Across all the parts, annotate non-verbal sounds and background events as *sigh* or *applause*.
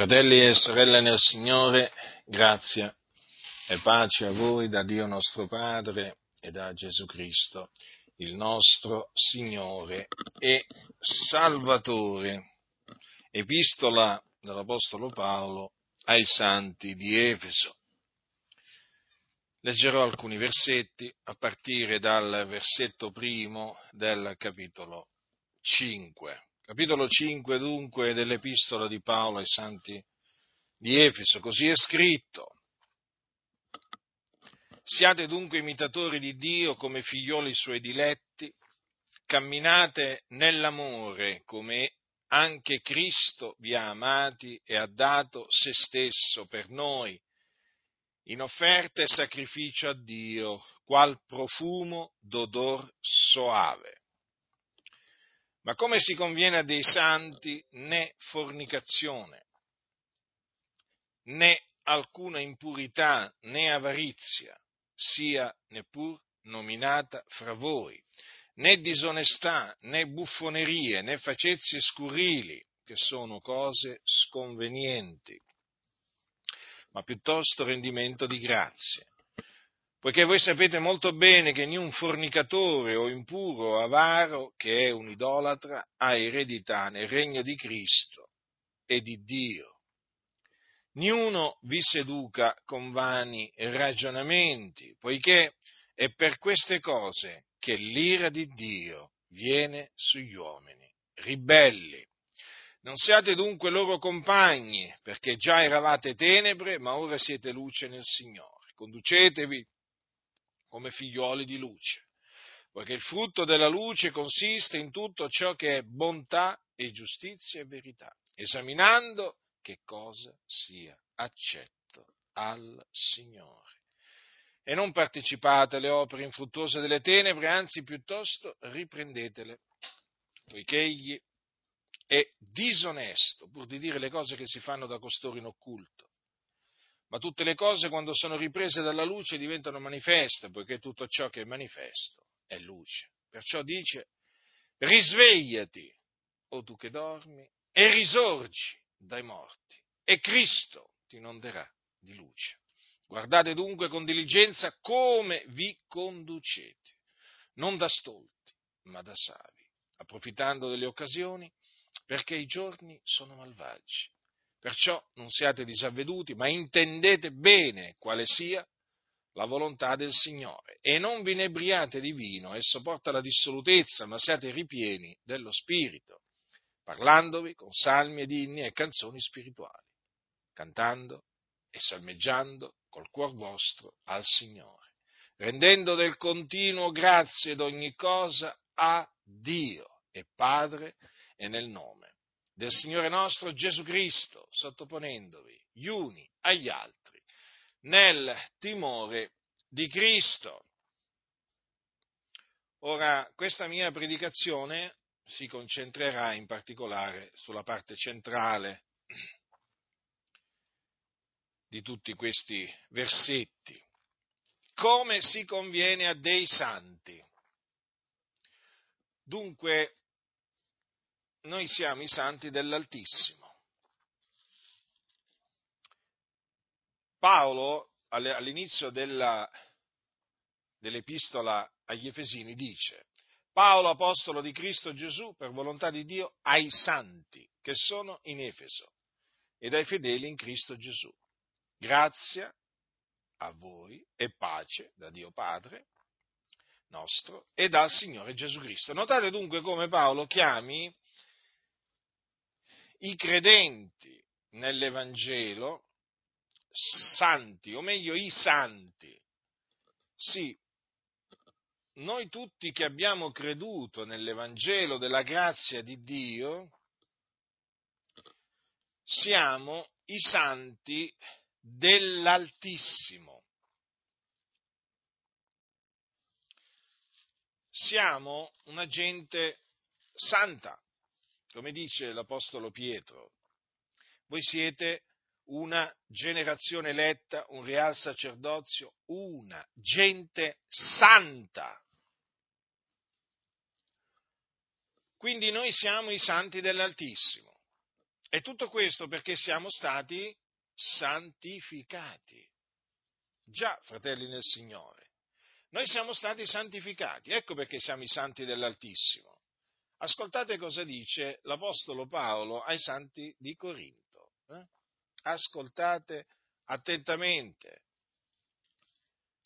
Fratelli e sorelle nel Signore, grazia e pace a voi da Dio nostro Padre e da Gesù Cristo, il nostro Signore e Salvatore. Epistola dell'Apostolo Paolo ai Santi di Efeso. Leggerò alcuni versetti a partire dal versetto primo del capitolo 5. Capitolo 5 dunque dell'Epistola di Paolo ai Santi di Efeso, così è scritto. Siate dunque imitatori di Dio come figlioli suoi diletti, camminate nell'amore come anche Cristo vi ha amati e ha dato se stesso per noi, in offerta e sacrificio a Dio, qual profumo d'odor soave. Ma come si conviene a dei santi, né fornicazione, né alcuna impurità, né avarizia, sia neppur nominata fra voi, né disonestà, né buffonerie, né facezie scurrili, che sono cose sconvenienti, ma piuttosto rendimento di grazie poiché voi sapete molto bene che niun fornicatore o impuro o avaro, che è un idolatra, ha eredità nel regno di Cristo e di Dio. Niuno vi seduca con vani ragionamenti, poiché è per queste cose che l'ira di Dio viene sugli uomini ribelli. Non siate dunque loro compagni, perché già eravate tenebre, ma ora siete luce nel Signore. Conducetevi come figlioli di luce, poiché il frutto della luce consiste in tutto ciò che è bontà e giustizia e verità, esaminando che cosa sia accetto al Signore. E non partecipate alle opere infruttuose delle tenebre, anzi piuttosto riprendetele, poiché egli è disonesto, pur di dire le cose che si fanno da costoro in occulto ma tutte le cose quando sono riprese dalla luce diventano manifeste, poiché tutto ciò che è manifesto è luce. Perciò dice, risvegliati, o tu che dormi, e risorgi dai morti, e Cristo ti inonderà di luce. Guardate dunque con diligenza come vi conducete, non da stolti, ma da savi, approfittando delle occasioni, perché i giorni sono malvagi. Perciò non siate disavveduti, ma intendete bene quale sia la volontà del Signore e non vi inebriate di vino, esso porta la dissolutezza, ma siate ripieni dello Spirito, parlandovi con salmi ed inni e canzoni spirituali, cantando e salmeggiando col cuor vostro al Signore, rendendo del continuo grazie ad ogni cosa a Dio e Padre e nel nome del Signore nostro Gesù Cristo, sottoponendovi gli uni agli altri nel timore di Cristo. Ora, questa mia predicazione si concentrerà in particolare sulla parte centrale di tutti questi versetti. Come si conviene a dei santi? Dunque, noi siamo i santi dell'Altissimo. Paolo all'inizio della, dell'epistola agli Efesini dice, Paolo, apostolo di Cristo Gesù, per volontà di Dio, ai santi che sono in Efeso ed ai fedeli in Cristo Gesù. Grazia a voi e pace da Dio Padre nostro e dal Signore Gesù Cristo. Notate dunque come Paolo chiami i credenti nell'Evangelo santi, o meglio i santi. Sì, noi tutti che abbiamo creduto nell'Evangelo della grazia di Dio, siamo i santi dell'Altissimo. Siamo una gente santa come dice l'Apostolo Pietro, voi siete una generazione eletta, un real sacerdozio, una gente santa. Quindi noi siamo i santi dell'Altissimo. E tutto questo perché siamo stati santificati. Già, fratelli nel Signore, noi siamo stati santificati, ecco perché siamo i santi dell'Altissimo. Ascoltate cosa dice l'Apostolo Paolo ai santi di Corinto. Eh? Ascoltate attentamente.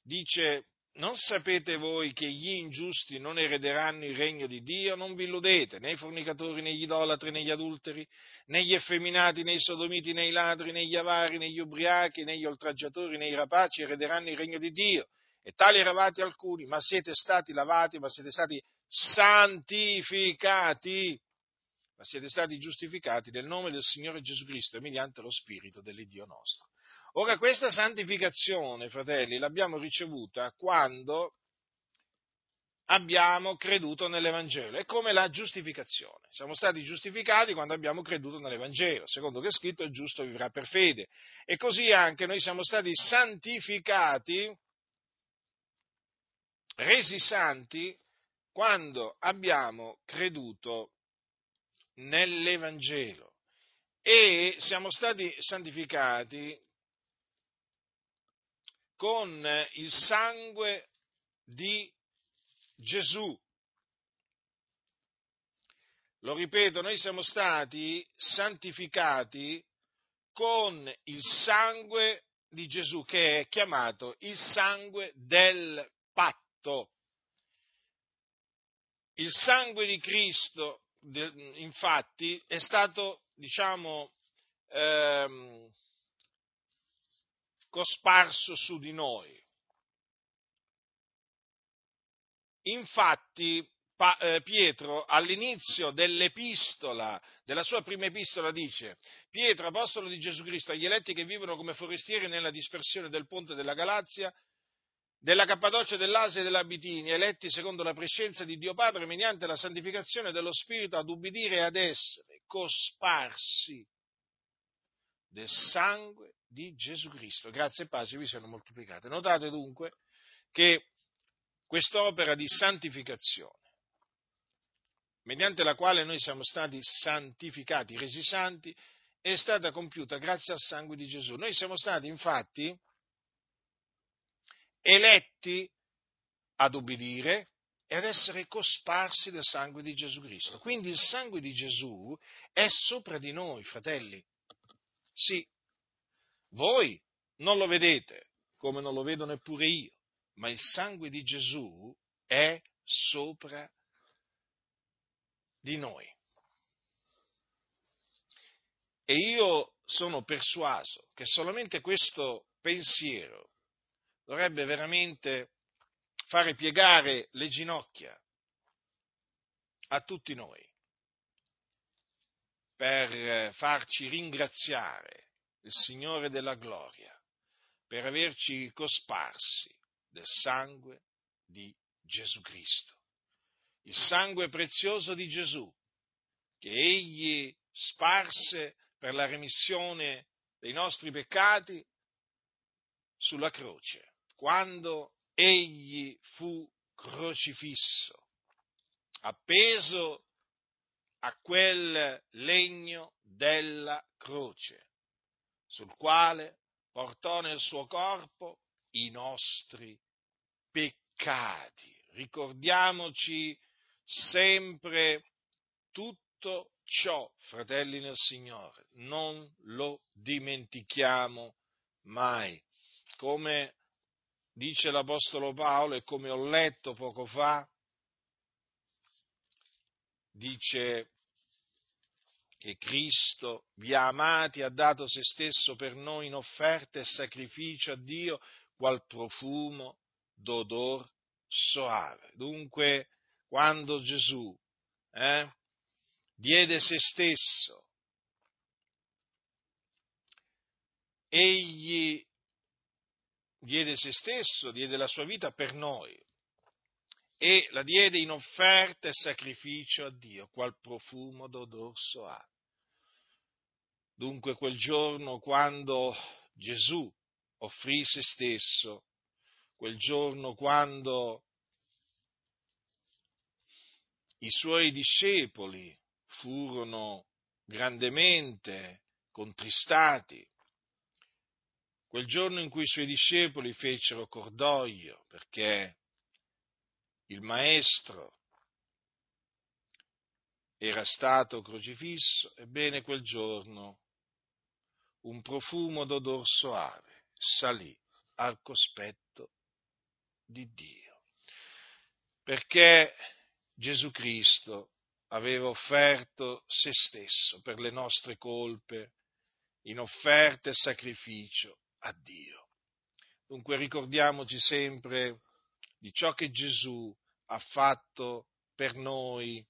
Dice, non sapete voi che gli ingiusti non erederanno il regno di Dio? Non vi illudete, né i fornicatori, né gli idolatri, né gli adulteri, né gli effeminati, né i sodomiti, né i ladri, né gli avari, né gli ubriachi, né gli oltraggiatori, né i rapaci erederanno il regno di Dio. E tali eravate alcuni, ma siete stati lavati, ma siete stati santificati, ma siete stati giustificati nel nome del Signore Gesù Cristo mediante lo Spirito dell'Iddio nostro. Ora questa santificazione, fratelli, l'abbiamo ricevuta quando abbiamo creduto nell'Evangelo. È come la giustificazione. Siamo stati giustificati quando abbiamo creduto nell'Evangelo. Secondo che è scritto, il giusto vivrà per fede. E così anche noi siamo stati santificati, resi santi, quando abbiamo creduto nell'Evangelo. E siamo stati santificati con il sangue di Gesù. Lo ripeto, noi siamo stati santificati con il sangue di Gesù, che è chiamato il sangue del patto. Il sangue di Cristo, infatti, è stato, diciamo, ehm, cosparso su di noi. Infatti eh, Pietro all'inizio dell'epistola, della sua prima epistola dice, Pietro, apostolo di Gesù Cristo, agli eletti che vivono come forestieri nella dispersione del ponte della Galazia, della Cappadocia, dell'Asia e della Bitinia, eletti secondo la prescenza di Dio Padre mediante la santificazione dello Spirito ad ubbidire e ad essere cosparsi del sangue di Gesù Cristo. Grazie e pace vi siano moltiplicate. Notate dunque che quest'opera di santificazione, mediante la quale noi siamo stati santificati, resi santi, è stata compiuta grazie al sangue di Gesù. Noi siamo stati infatti eletti ad obbedire e ad essere cosparsi del sangue di Gesù Cristo. Quindi il sangue di Gesù è sopra di noi, fratelli. Sì, voi non lo vedete, come non lo vedo neppure io, ma il sangue di Gesù è sopra di noi. E io sono persuaso che solamente questo pensiero dovrebbe veramente fare piegare le ginocchia a tutti noi per farci ringraziare il Signore della gloria per averci cosparsi del sangue di Gesù Cristo. Il sangue prezioso di Gesù che egli sparse per la remissione dei nostri peccati sulla croce, quando egli fu crocifisso, appeso a quel legno della croce, sul quale portò nel suo corpo i nostri peccati. Ricordiamoci sempre tutto ciò, fratelli nel Signore, non lo dimentichiamo mai. Come dice l'Apostolo Paolo e come ho letto poco fa, dice che Cristo vi ha amati, ha dato se stesso per noi in offerta e sacrificio a Dio, qual profumo d'odor soave. Dunque, quando Gesù eh, diede se stesso, egli diede se stesso, diede la sua vita per noi, e la diede in offerta e sacrificio a Dio, qual profumo d'odor soave. Dunque quel giorno quando Gesù offrì se stesso, quel giorno quando i suoi discepoli furono grandemente contristati. Quel giorno in cui i suoi discepoli fecero cordoglio perché il maestro era stato crocifisso, ebbene quel giorno un profumo d'odor soave salì al cospetto di Dio, perché Gesù Cristo aveva offerto se stesso per le nostre colpe in offerta e sacrificio a Dio. Dunque ricordiamoci sempre di ciò che Gesù ha fatto per noi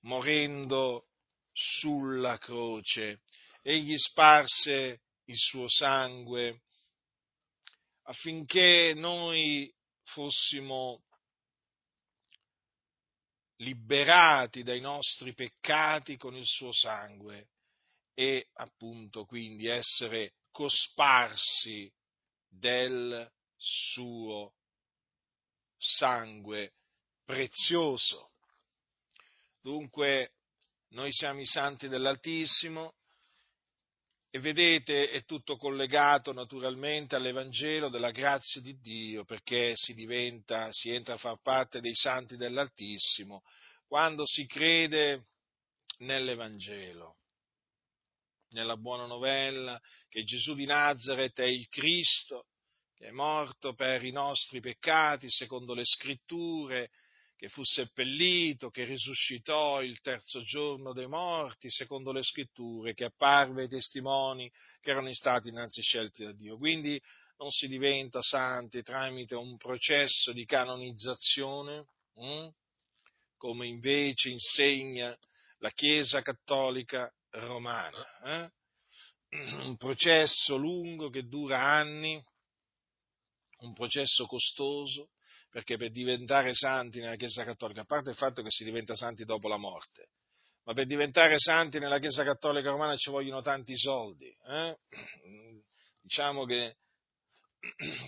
morendo sulla croce. Egli sparse il suo sangue affinché noi fossimo liberati dai nostri peccati con il suo sangue e appunto quindi essere cosparsi del suo sangue prezioso. Dunque noi siamo i santi dell'Altissimo e vedete è tutto collegato naturalmente all'Evangelo della grazia di Dio perché si diventa, si entra a far parte dei santi dell'Altissimo quando si crede nell'Evangelo nella buona novella che Gesù di Nazareth è il Cristo, che è morto per i nostri peccati secondo le scritture, che fu seppellito, che risuscitò il terzo giorno dei morti secondo le scritture, che apparve ai testimoni che erano stati innanzi scelti da Dio. Quindi non si diventa santi tramite un processo di canonizzazione, hm? come invece insegna la Chiesa cattolica romana. Eh? Un processo lungo che dura anni, un processo costoso, perché per diventare santi nella Chiesa Cattolica, a parte il fatto che si diventa santi dopo la morte, ma per diventare santi nella Chiesa Cattolica Romana ci vogliono tanti soldi. Eh? Diciamo che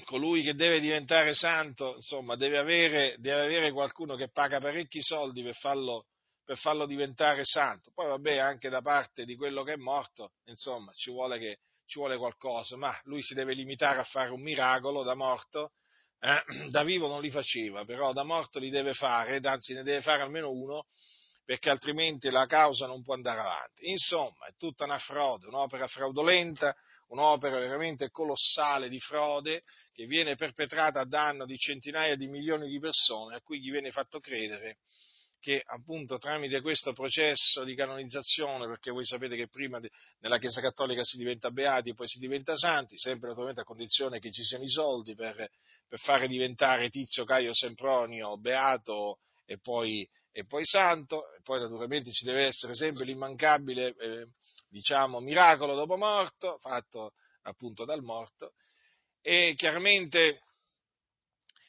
colui che deve diventare santo, insomma, deve avere, deve avere qualcuno che paga parecchi soldi per farlo, per farlo diventare santo. Poi vabbè, anche da parte di quello che è morto, insomma, ci vuole, che, ci vuole qualcosa, ma lui si deve limitare a fare un miracolo da morto, eh? *clears throat* da vivo non li faceva, però da morto li deve fare, anzi ne deve fare almeno uno, perché altrimenti la causa non può andare avanti. Insomma, è tutta una frode, un'opera fraudolenta, un'opera veramente colossale di frode che viene perpetrata a danno di centinaia di milioni di persone a cui gli viene fatto credere che appunto tramite questo processo di canonizzazione, perché voi sapete che prima de, nella Chiesa Cattolica si diventa beati e poi si diventa santi, sempre naturalmente a condizione che ci siano i soldi per, per fare diventare Tizio Caio Sempronio beato e poi, e poi santo, e poi naturalmente ci deve essere sempre l'immancabile eh, diciamo, miracolo dopo morto, fatto appunto dal morto, e chiaramente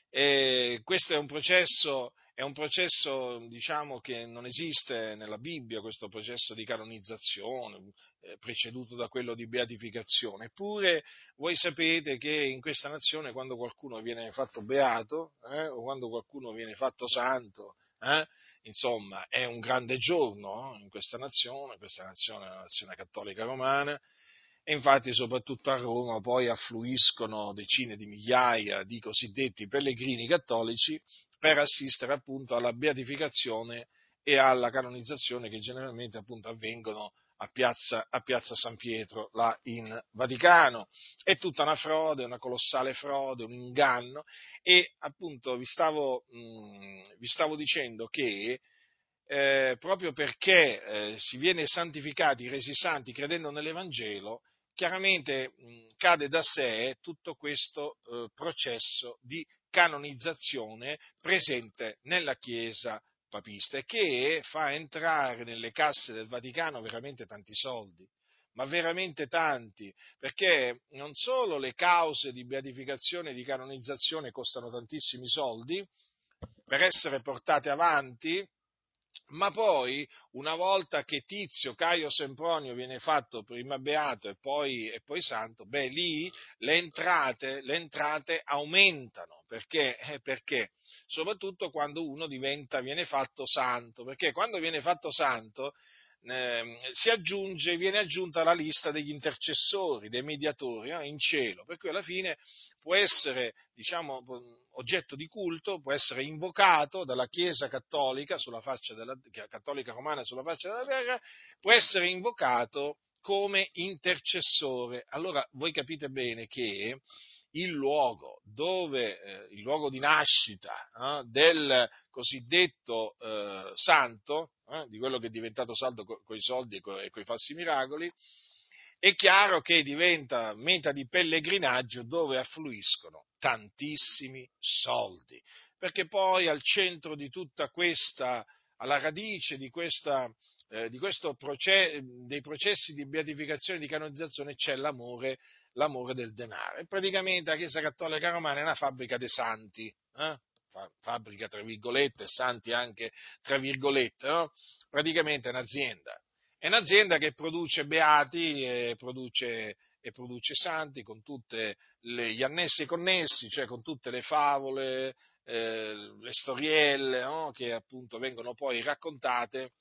eh, questo è un processo è un processo diciamo, che non esiste nella Bibbia, questo processo di canonizzazione, eh, preceduto da quello di beatificazione. Eppure voi sapete che in questa nazione quando qualcuno viene fatto beato eh, o quando qualcuno viene fatto santo, eh, insomma è un grande giorno in questa nazione, questa nazione è una nazione cattolica romana, e infatti soprattutto a Roma poi affluiscono decine di migliaia di cosiddetti pellegrini cattolici per assistere appunto alla beatificazione e alla canonizzazione che generalmente appunto avvengono a piazza, a piazza, San Pietro, là in Vaticano. È tutta una frode, una colossale frode, un inganno e appunto vi stavo, mh, mm, vi stavo dicendo che eh, proprio perché eh, si viene santificati, resi santi credendo nell'Evangelo, chiaramente mh, cade da sé tutto questo eh, processo di canonizzazione presente nella Chiesa papista e che fa entrare nelle casse del Vaticano veramente tanti soldi, ma veramente tanti, perché non solo le cause di beatificazione e di canonizzazione costano tantissimi soldi per essere portate avanti, ma poi, una volta che Tizio Caio Sempronio viene fatto prima beato e poi, e poi santo, beh, lì le entrate, le entrate aumentano. Perché? Eh, perché? Soprattutto quando uno diventa, viene fatto santo. Perché quando viene fatto santo, eh, si aggiunge, viene aggiunta la lista degli intercessori, dei mediatori eh, in cielo, per cui alla fine può essere diciamo, oggetto di culto, può essere invocato dalla Chiesa cattolica, sulla faccia della, cattolica romana sulla faccia della terra, può essere invocato come intercessore. Allora voi capite bene che il luogo dove, eh, il luogo di nascita eh, del cosiddetto eh, santo, eh, di quello che è diventato saldo con i soldi e con i falsi miracoli, è chiaro che diventa meta di pellegrinaggio dove affluiscono tantissimi soldi, perché poi al centro di tutta questa, alla radice di questa eh, di questo proce- dei processi di beatificazione e di canonizzazione c'è l'amore, l'amore del denaro. E praticamente la Chiesa Cattolica Romana è una fabbrica dei santi, eh? Fabbrica tra virgolette, santi anche tra virgolette, no? praticamente è un'azienda. È un'azienda che produce beati e produce, e produce santi con tutti gli annessi connessi, cioè con tutte le favole, eh, le storielle no? che appunto vengono poi raccontate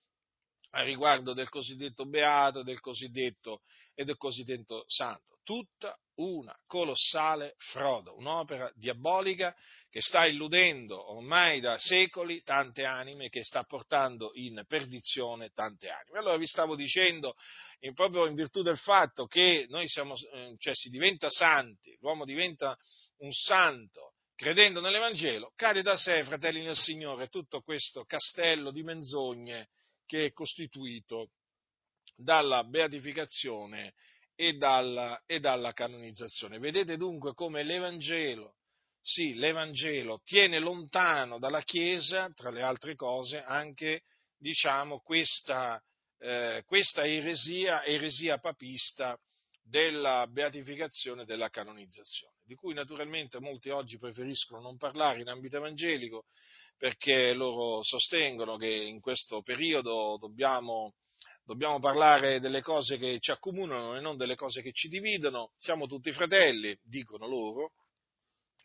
a riguardo del cosiddetto beato del cosiddetto, e del cosiddetto santo. Tutta una colossale froda, un'opera diabolica che sta illudendo ormai da secoli tante anime, che sta portando in perdizione tante anime. Allora vi stavo dicendo, in, proprio in virtù del fatto che noi siamo, eh, cioè si diventa santi, l'uomo diventa un santo credendo nell'Evangelo, cade da sé, fratelli nel Signore, tutto questo castello di menzogne che è costituito dalla beatificazione e dalla, e dalla canonizzazione. Vedete dunque come l'Evangelo, sì, l'Evangelo tiene lontano dalla Chiesa, tra le altre cose, anche diciamo, questa, eh, questa eresia, eresia papista della beatificazione e della canonizzazione, di cui naturalmente molti oggi preferiscono non parlare in ambito evangelico perché loro sostengono che in questo periodo dobbiamo, dobbiamo parlare delle cose che ci accomunano e non delle cose che ci dividono. Siamo tutti fratelli, dicono loro,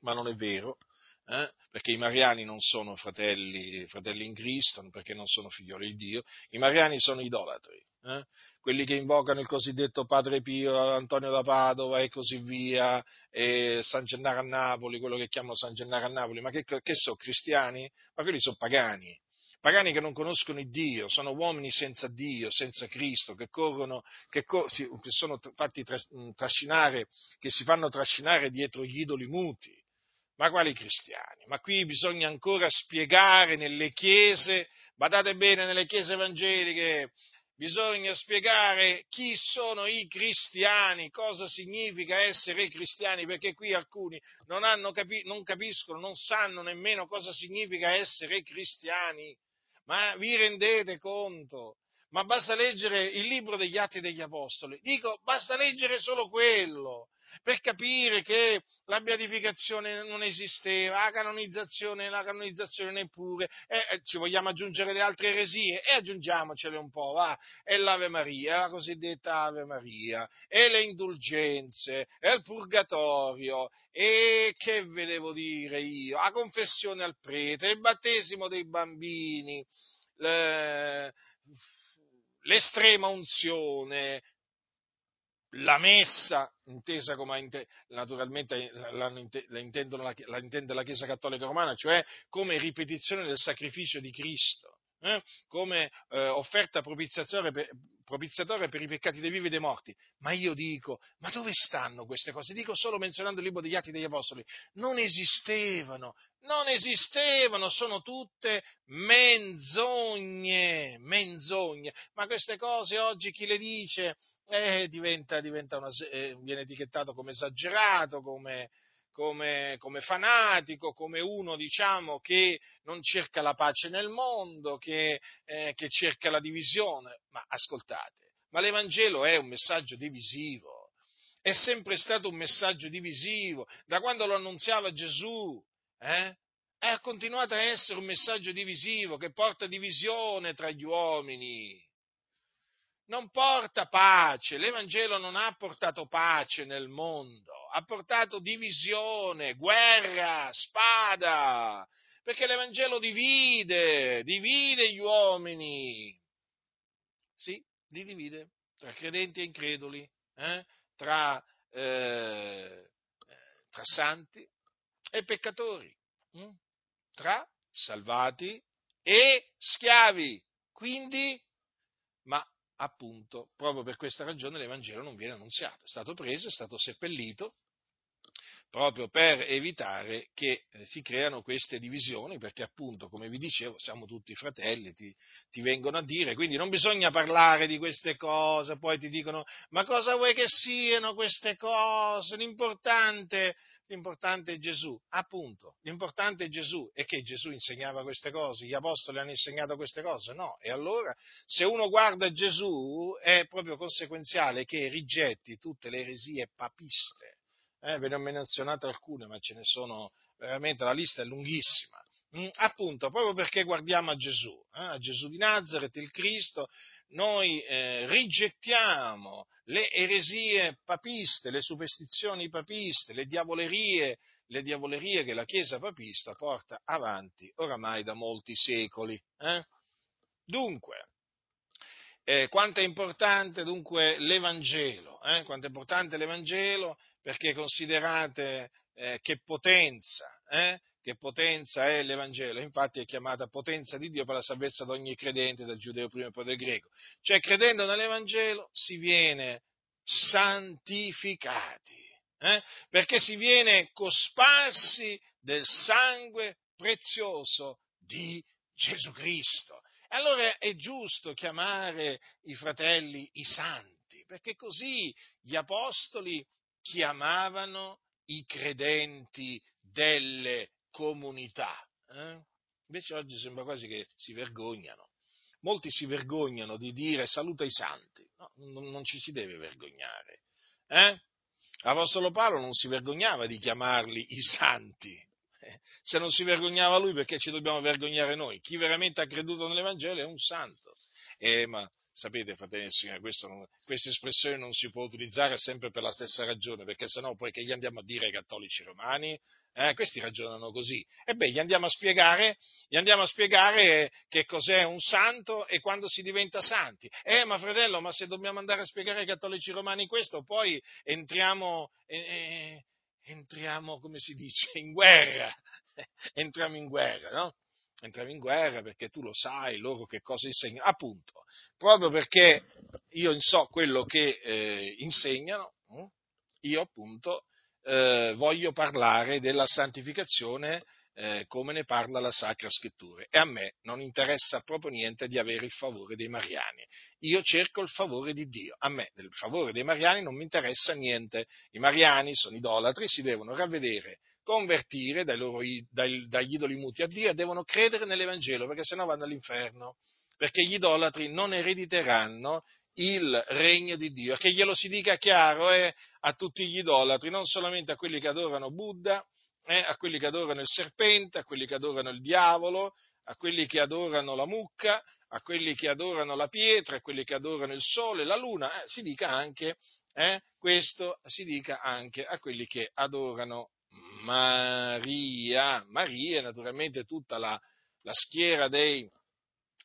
ma non è vero. Eh? perché i mariani non sono fratelli, fratelli, in Cristo, perché non sono figlioli di Dio, i mariani sono idolatri, eh? quelli che invocano il cosiddetto Padre Pio, Antonio da Padova e così via, e San Gennaro a Napoli, quello che chiamano San Gennaro a Napoli, ma che, che sono cristiani? Ma quelli sono pagani, pagani che non conoscono il Dio, sono uomini senza Dio, senza Cristo, che corrono, che, cor- si, che sono fatti trascinare, che si fanno trascinare dietro gli idoli muti. Ma quali cristiani? Ma qui bisogna ancora spiegare nelle chiese, badate bene, nelle chiese evangeliche, bisogna spiegare chi sono i cristiani, cosa significa essere cristiani, perché qui alcuni non, capi- non capiscono, non sanno nemmeno cosa significa essere cristiani. Ma vi rendete conto? Ma basta leggere il libro degli Atti degli Apostoli. Dico, basta leggere solo quello per capire che la beatificazione non esisteva, la canonizzazione, la canonizzazione neppure, e, e ci vogliamo aggiungere le altre eresie, e aggiungiamocele un po', va, e l'Ave Maria, la cosiddetta Ave Maria, e le indulgenze, e il purgatorio, e che ve devo dire io, la confessione al prete, il battesimo dei bambini, le, l'estrema unzione, la messa, intesa come naturalmente la, intendono, la, intende la Chiesa Cattolica Romana, cioè come ripetizione del sacrificio di Cristo, eh? come eh, offerta propiziatoria per, propiziatoria per i peccati dei vivi e dei morti. Ma io dico, ma dove stanno queste cose? Dico solo menzionando il libro degli Atti degli Apostoli. Non esistevano, non esistevano, sono tutte menzogne, menzogne. Ma queste cose oggi chi le dice eh, diventa, diventa una, eh, viene etichettato come esagerato, come, come, come, fanatico, come uno diciamo che non cerca la pace nel mondo, che, eh, che cerca la divisione. Ma ascoltate, ma l'Evangelo è un messaggio divisivo, è sempre stato un messaggio divisivo, da quando lo annunziava Gesù, eh? Continuato a essere un messaggio divisivo che porta divisione tra gli uomini. Non porta pace, l'Evangelo non ha portato pace nel mondo, ha portato divisione, guerra, spada, perché l'Evangelo divide, divide gli uomini. Sì, li divide tra credenti e increduli, eh? tra, eh, tra, santi e peccatori, hm? tra salvati e schiavi. Quindi, ma appunto, proprio per questa ragione l'Evangelo non viene annunziato, è stato preso, è stato seppellito proprio per evitare che eh, si creano queste divisioni, perché appunto, come vi dicevo, siamo tutti fratelli, ti, ti, vengono a dire, quindi non bisogna parlare di queste cose, poi ti dicono, ma cosa vuoi che siano queste cose? L'importante, l'importante è Gesù, appunto, l'importante è Gesù, e che Gesù insegnava queste cose, gli apostoli hanno insegnato queste cose, no, e allora se uno guarda Gesù è proprio conseguenziale che rigetti tutte le eresie papiste. Eh, ve ne ho menzionate alcune, ma ce ne sono veramente, la lista è lunghissima. Mm, appunto, proprio perché guardiamo a Gesù, eh, a Gesù di Nazareth, il Cristo, noi eh, rigettiamo le eresie papiste, le superstizioni papiste, le diavolerie, le diavolerie che la Chiesa papista porta avanti oramai da molti secoli. Eh? Dunque, eh, quanto è importante dunque l'Evangelo, eh? quanto è importante l'Evangelo perché considerate eh, che potenza, eh? Che potenza è l'Evangelo, infatti è chiamata potenza di Dio per la salvezza di ogni credente, del giudeo prima e poi del greco. Cioè credendo nell'Evangelo si viene santificati, eh? perché si viene cosparsi del sangue prezioso di Gesù Cristo. Allora è giusto chiamare i fratelli i santi, perché così gli apostoli chiamavano i credenti delle comunità. Eh? Invece oggi sembra quasi che si vergognano. Molti si vergognano di dire saluta i santi. No, non, ci si deve vergognare. Eh? L'Apostolo Paolo non si vergognava di chiamarli i santi. Se non si vergognava lui, perché ci dobbiamo vergognare noi? Chi veramente ha creduto nell'Evangelo è un santo. Eh, ma Sapete, fratelli e signori, non, questa espressione non si può utilizzare sempre per la stessa ragione, perché sennò poi che gli andiamo a dire ai cattolici romani? Eh, questi ragionano così. E beh, gli andiamo, a spiegare, gli andiamo a spiegare che cos'è un santo e quando si diventa santi. Eh, ma fratello, ma se dobbiamo andare a spiegare ai cattolici romani questo, poi entriamo, eh, entriamo come si dice, in guerra. *laughs* entriamo in guerra, no? Entriamo in guerra perché tu lo sai loro che cosa insegnano. Appunto, proprio perché io so quello che eh, insegnano, hm, io appunto eh, voglio parlare della santificazione eh, come ne parla la Sacra Scrittura. E a me non interessa proprio niente di avere il favore dei mariani, io cerco il favore di Dio, a me del favore dei mariani non mi interessa niente, i mariani sono idolatri, si devono ravvedere convertire dai loro, dai, dagli idoli muti a Dio e devono credere nell'Evangelo perché sennò vanno all'inferno. Perché gli idolatri non erediteranno il regno di Dio. Che glielo si dica chiaro eh, a tutti gli idolatri, non solamente a quelli che adorano Buddha, eh, a quelli che adorano il serpente, a quelli che adorano il diavolo, a quelli che adorano la mucca, a quelli che adorano la pietra, a quelli che adorano il sole, la luna, eh, si dica anche, eh, questo si dica anche a quelli che adorano Maria. Maria è naturalmente tutta la, la schiera dei,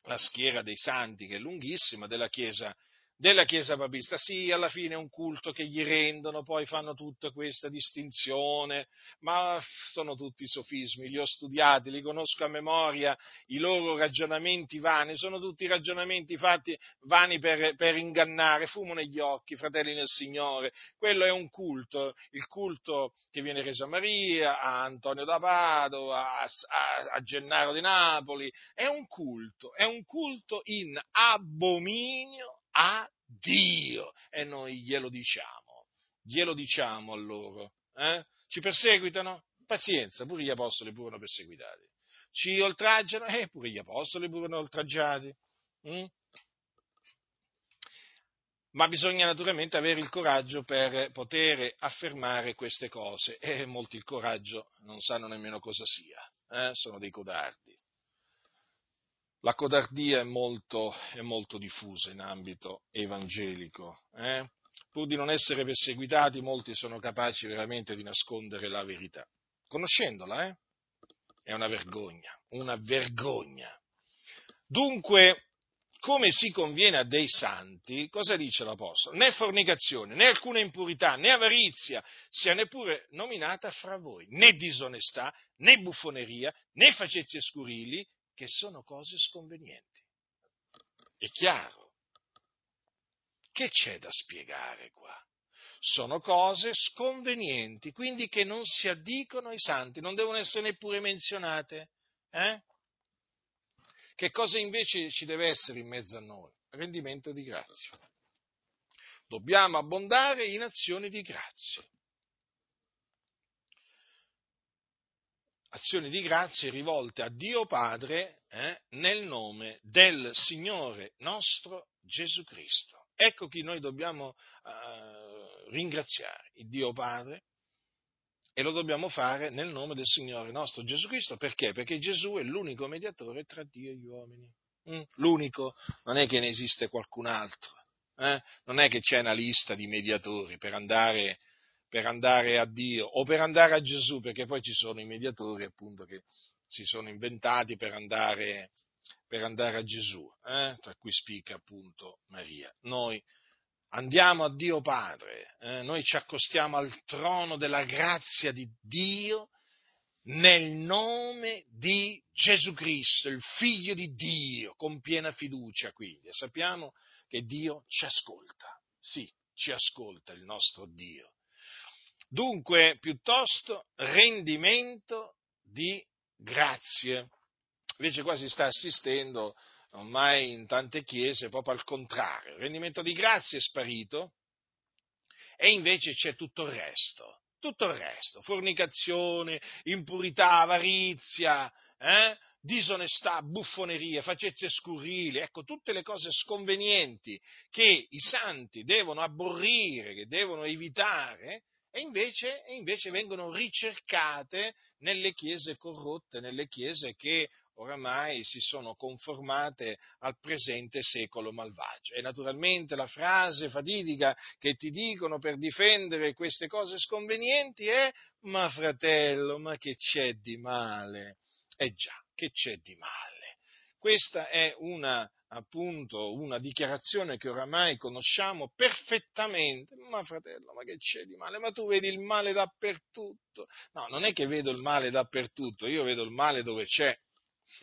la schiera dei santi, che è lunghissima, della Chiesa della Chiesa papista. Sì, alla fine è un culto che gli rendono, poi fanno tutta questa distinzione, ma sono tutti sofismi, li ho studiati, li conosco a memoria, i loro ragionamenti vani, sono tutti ragionamenti fatti vani per, per ingannare, fumo negli occhi, fratelli nel Signore. Quello è un culto, il culto che viene reso a Maria, a Antonio da Padova, a, a, a Gennaro di Napoli, è un culto, è un culto in abominio a Dio e noi glielo diciamo, glielo diciamo a loro. Eh? Ci perseguitano? Pazienza, pure gli apostoli furono perseguitati. Ci oltraggiano? Eh, pure gli apostoli furono oltraggiati. Mm? Ma bisogna naturalmente avere il coraggio per poter affermare queste cose e molti il coraggio non sanno nemmeno cosa sia, eh? sono dei codardi la codardia è molto, è molto diffusa in ambito evangelico. Eh? Pur di non essere perseguitati, molti sono capaci veramente di nascondere la verità. Conoscendola, eh? È una vergogna, una vergogna. Dunque, come si conviene a dei santi, cosa dice l'Apostolo? Né fornicazione, né alcuna impurità, né avarizia sia neppure nominata fra voi, né disonestà, né buffoneria, né facezie scurili, che sono cose sconvenienti. È chiaro. Che c'è da spiegare qua? Sono cose sconvenienti, quindi che non si addicono ai santi, non devono essere neppure menzionate. Eh? Che cosa invece ci deve essere in mezzo a noi? Rendimento di grazia. Dobbiamo abbondare in azioni di grazia. Azioni di grazia rivolte a Dio Padre eh, nel nome del Signore nostro Gesù Cristo. Ecco chi noi dobbiamo eh, ringraziare, il Dio Padre, e lo dobbiamo fare nel nome del Signore nostro Gesù Cristo. Perché? Perché Gesù è l'unico mediatore tra Dio e gli uomini. Mm? L'unico, non è che ne esiste qualcun altro. Eh? Non è che c'è una lista di mediatori per andare, per andare a Dio o per andare a Gesù, perché poi ci sono i mediatori appunto che si sono inventati per andare, per andare a Gesù, eh? tra cui spicca appunto Maria. Noi andiamo a Dio Padre, eh, noi ci accostiamo al trono della grazia di Dio nel nome di Gesù Cristo, il figlio di Dio, con piena fiducia quindi. E sappiamo che Dio ci ascolta, sì, ci ascolta il nostro Dio. Dunque, piuttosto rendimento di grazie. Invece qua si sta assistendo ormai in tante chiese proprio al contrario, il rendimento di grazia è sparito e invece c'è tutto il resto, tutto il resto, fornicazione, impurità, avarizia, eh? disonestà, buffonerie, facezie scurrili, ecco tutte le cose sconvenienti che i santi devono aborrire, che devono evitare, e invece, e invece vengono ricercate nelle chiese corrotte, nelle chiese che oramai si sono conformate al presente secolo malvagio. E naturalmente la frase fatidica che ti dicono per difendere queste cose sconvenienti è ma fratello, ma che c'è di male? Eh già, che c'è di male? Questa è una, appunto, una dichiarazione che oramai conosciamo perfettamente. Ma fratello, ma che c'è di male? Ma tu vedi il male dappertutto. No, non è che vedo il male dappertutto, io vedo il male dove c'è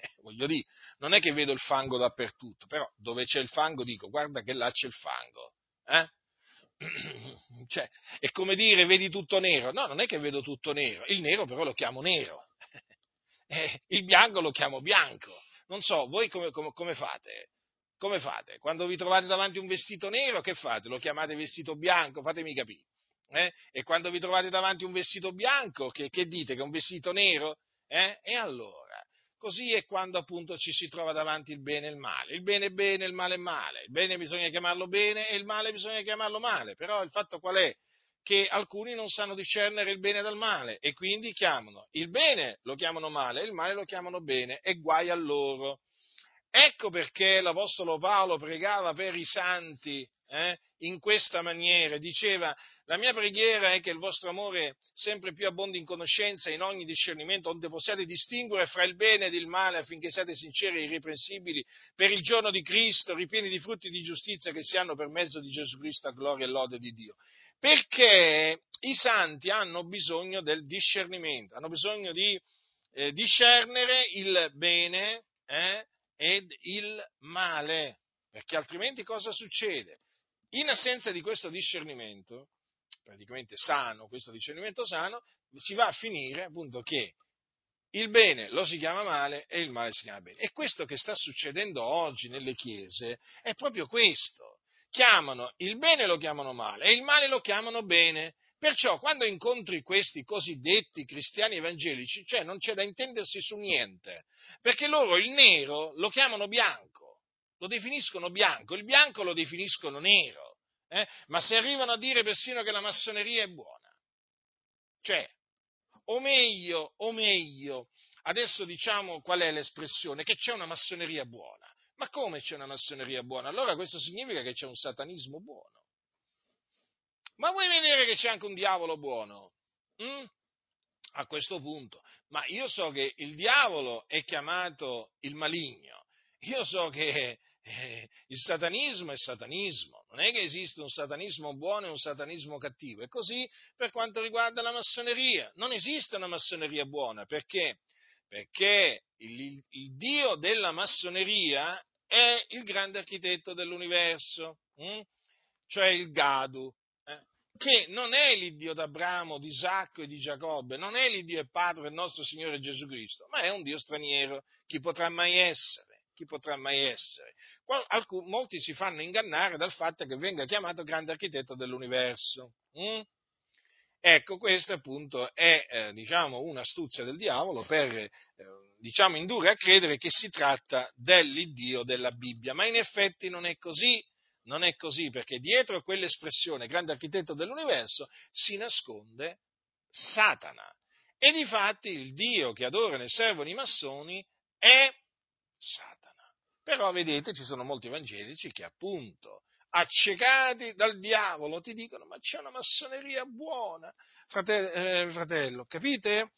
eh, voglio dire, non è che vedo il fango dappertutto, però dove c'è il fango dico, guarda che là c'è il fango. Eh? *clears throat* Cioè, è come dire, vedi tutto nero. No, non è che vedo tutto nero, il nero però lo chiamo nero, *laughs* eh, il bianco lo chiamo bianco. Non so, voi come, come, come fate? Come fate? Quando vi trovate davanti un vestito nero, che fate? Lo chiamate vestito bianco? Fatemi capire. Eh? E quando vi trovate davanti un vestito bianco, che, che dite? Che è un vestito nero? Eh? E allora? Così è quando appunto ci si trova davanti il bene e il male. Il bene è bene, il male è male. Il bene bisogna chiamarlo bene e il male bisogna chiamarlo male. Però il fatto qual è? Che alcuni non sanno discernere il bene dal male e quindi chiamano il bene lo chiamano male e il male lo chiamano bene e guai a loro. Ecco perché l'Apostolo Paolo pregava per i santi eh, in questa maniera, diceva la mia preghiera è che il vostro amore sempre più abbondi in conoscenza e in ogni discernimento, onde possiate distinguere fra il bene ed il male affinché siate sinceri e irreprensibili per il giorno di Cristo, ripieni di frutti di giustizia che si hanno per mezzo di Gesù Cristo a gloria e lode di Dio. Perché i santi hanno bisogno del discernimento, hanno bisogno di eh, discernere il bene eh, ed il male, perché altrimenti cosa succede? In assenza di questo discernimento, praticamente sano, questo discernimento sano, si va a finire appunto che il bene lo si chiama male e il male si chiama bene. E questo che sta succedendo oggi nelle chiese è proprio questo. Chiamano il bene lo chiamano male e il male lo chiamano bene. Perciò quando incontri questi cosiddetti cristiani evangelici, cioè non c'è da intendersi su niente, perché loro il nero lo chiamano bianco, lo definiscono bianco, il bianco lo definiscono nero eh? ma se arrivano a dire persino che la massoneria è buona. Cioè, o meglio, o meglio, adesso diciamo qual è l'espressione, che c'è una massoneria buona. Ma come c'è una massoneria buona? Allora questo significa che c'è un satanismo buono. Ma vuoi vedere che c'è anche un diavolo buono? Mm? A questo punto. Ma io so che il diavolo è chiamato il maligno. Io so che eh, il satanismo è satanismo, non è che esiste un satanismo buono e un satanismo cattivo, è così per quanto riguarda la massoneria, non esiste una massoneria buona, perché? Perché il, il Dio della massoneria è il grande architetto dell'universo, hm? cioè il Gadu, eh? che non è l'Iddio d'Abramo, di Isacco e di Giacobbe, non è l'Iddio e Padre del nostro Signore Gesù Cristo, ma è un Dio straniero, chi potrà mai essere? chi potrà mai essere? Alcun, molti si fanno ingannare dal fatto che venga chiamato grande architetto dell'universo. Mm? Ecco, questa appunto è eh, diciamo, un'astuzia del diavolo per eh, diciamo, indurre a credere che si tratta dell'Iddio della Bibbia, ma in effetti non è così. Non è così perché dietro a quell'espressione grande architetto dell'universo si nasconde Satana. E difatti il Dio che adorano e servono i massoni è Satana. Però vedete, ci sono molti evangelici che appunto, accecati dal diavolo, ti dicono ma c'è una massoneria buona, fratello, eh, fratello capite?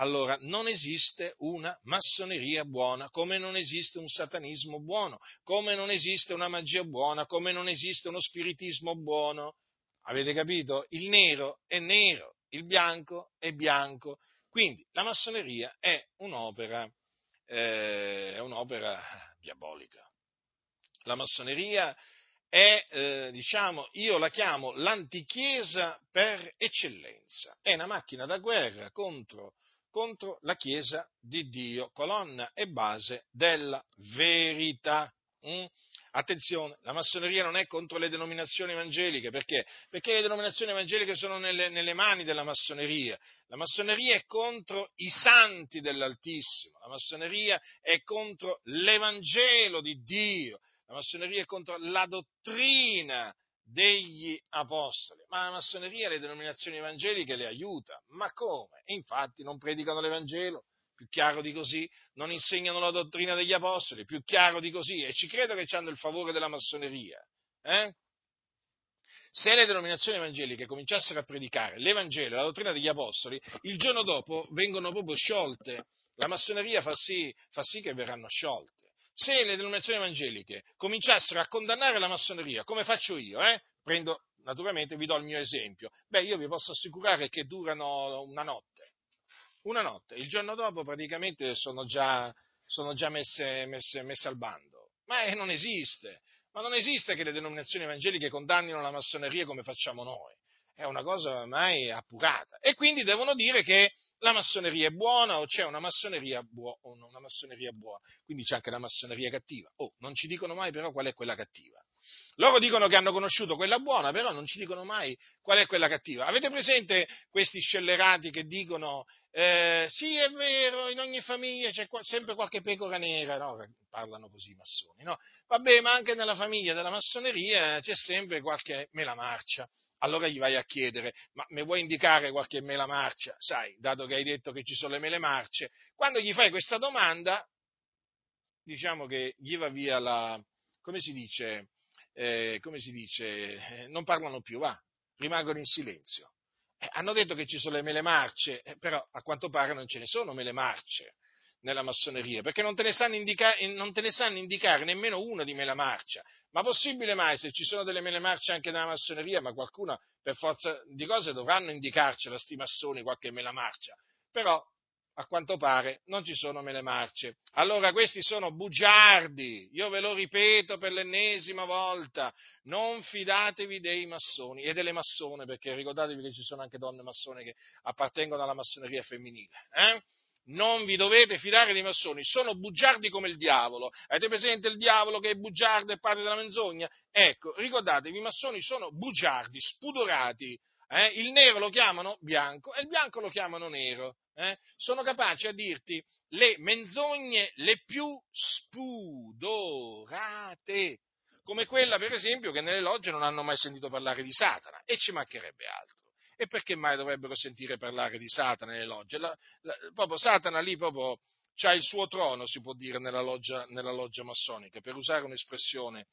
Allora, non esiste una massoneria buona, come non esiste un satanismo buono, come non esiste una magia buona, come non esiste uno spiritismo buono. Avete capito? Il nero è nero, il bianco è bianco. Quindi la massoneria è un'opera eh, è un'opera diabolica. La massoneria è, eh, diciamo, io la chiamo l'antichiesa per eccellenza, è una macchina da guerra contro, contro la Chiesa di Dio, colonna e base della verità. Mm? Attenzione, la massoneria non è contro le denominazioni evangeliche, perché? Perché le denominazioni evangeliche sono nelle, nelle, mani della massoneria. La massoneria è contro i santi dell'Altissimo, la massoneria è contro l'Evangelo di Dio, la massoneria è contro la dottrina degli apostoli, ma la massoneria le denominazioni evangeliche le aiuta. Ma come? E infatti non predicano l'Evangelo, più chiaro di così, non insegnano la dottrina degli apostoli, più chiaro di così, e ci credo che hanno il favore della massoneria. Eh? Se le denominazioni evangeliche cominciassero a predicare l'Evangelo e la dottrina degli apostoli, il giorno dopo vengono proprio sciolte. La massoneria fa sì, fa sì che verranno sciolte. Se le denominazioni evangeliche cominciassero a condannare la massoneria, come faccio io, eh? prendo, naturalmente vi do il mio esempio, beh, io vi posso assicurare che durano una notte una notte, il giorno dopo praticamente sono già, sono già messe, messe, messe, al bando. Ma eh, non esiste, ma non esiste che le denominazioni evangeliche condannino la massoneria come facciamo noi, è una cosa ormai appurata. E quindi devono dire che la massoneria è buona o c'è una massoneria, buo- una massoneria buona, quindi c'è anche la massoneria cattiva. Oh, non ci dicono mai però qual è quella cattiva. Loro dicono che hanno conosciuto quella buona, però non ci dicono mai qual è quella cattiva. Avete presente questi scellerati che dicono eh, sì, è vero, in ogni famiglia c'è sempre qualche pecora nera, no? Parlano così i massoni, no? Vabbè, ma anche nella famiglia della massoneria c'è sempre qualche mela marcia. Allora gli vai a chiedere, ma mi vuoi indicare qualche mela marcia? Sai, dato che hai detto che ci sono le mele marce, quando gli fai questa domanda, diciamo che gli va via la, come si dice, eh, come si dice, eh, non parlano più, va, rimangono in silenzio. Eh, hanno detto che ci sono le mele marce, eh, però a quanto pare non ce ne sono mele marce nella massoneria, perché non te, ne sanno indicare, non te ne sanno indicare nemmeno una di mela marcia. Ma possibile mai, se ci sono delle mele marce anche nella massoneria, ma qualcuno per forza di cose dovranno indicarcela, sti massoni, qualche mela marcia. Però a quanto pare non ci sono mele marce. Allora questi sono bugiardi, io ve lo ripeto per l'ennesima volta, non fidatevi dei massoni e delle massone, perché ricordatevi che ci sono anche donne massone che appartengono alla massoneria femminile. Eh? Non vi dovete fidare dei massoni, sono bugiardi come il diavolo. Avete presente il diavolo che è bugiardo e padre della menzogna? Ecco, ricordatevi, i massoni sono bugiardi, spudorati. Eh? Il nero lo chiamano bianco e il bianco lo chiamano nero eh, sono capaci a dirti le menzogne le più spudorate, come quella per esempio che nelle logge non hanno mai sentito parlare di Satana, e ci mancherebbe altro. E perché mai dovrebbero sentire parlare di Satana nelle logge? La, la, proprio Satana lì proprio c'ha il suo trono, si può dire, nella loggia, nella loggia massonica, per usare un'espressione,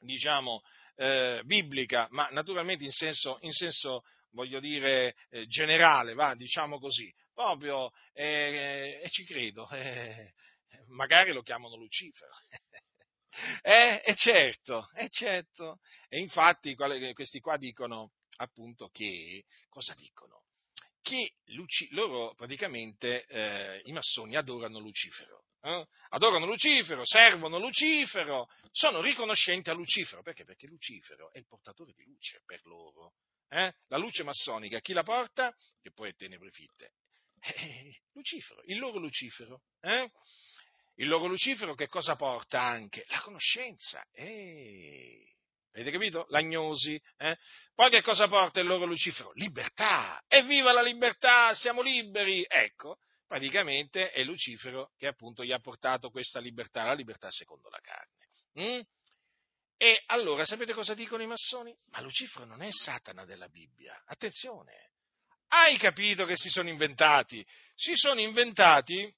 diciamo, eh, biblica, ma naturalmente in senso, in senso voglio dire, eh, generale, va, diciamo così, proprio, eh, e ci credo, *laughs* eh, magari lo chiamano Lucifero. *laughs* Eh, certo, è certo. E infatti questi qua dicono appunto che, cosa dicono? Che Luci, loro praticamente, eh, i massoni adorano Lucifero. Eh? Adorano Lucifero, servono Lucifero, sono riconoscenti a Lucifero. Perché? Perché Lucifero è il portatore di luce per loro. Eh? La luce massonica, chi la porta? Che poi è tenebre fitte. Eh, Lucifero, il loro Lucifero. Eh? Il loro Lucifero che cosa porta anche? La conoscenza. Eh. Avete capito? L'agnosi. Eh? Poi che cosa porta il loro Lucifero? Libertà. Evviva la libertà, siamo liberi. Ecco, praticamente è Lucifero che appunto gli ha portato questa libertà, la libertà secondo la carne. Mm? E allora sapete cosa dicono i massoni? Ma Lucifero non è Satana della Bibbia. Attenzione. Hai capito che si sono inventati? Si sono inventati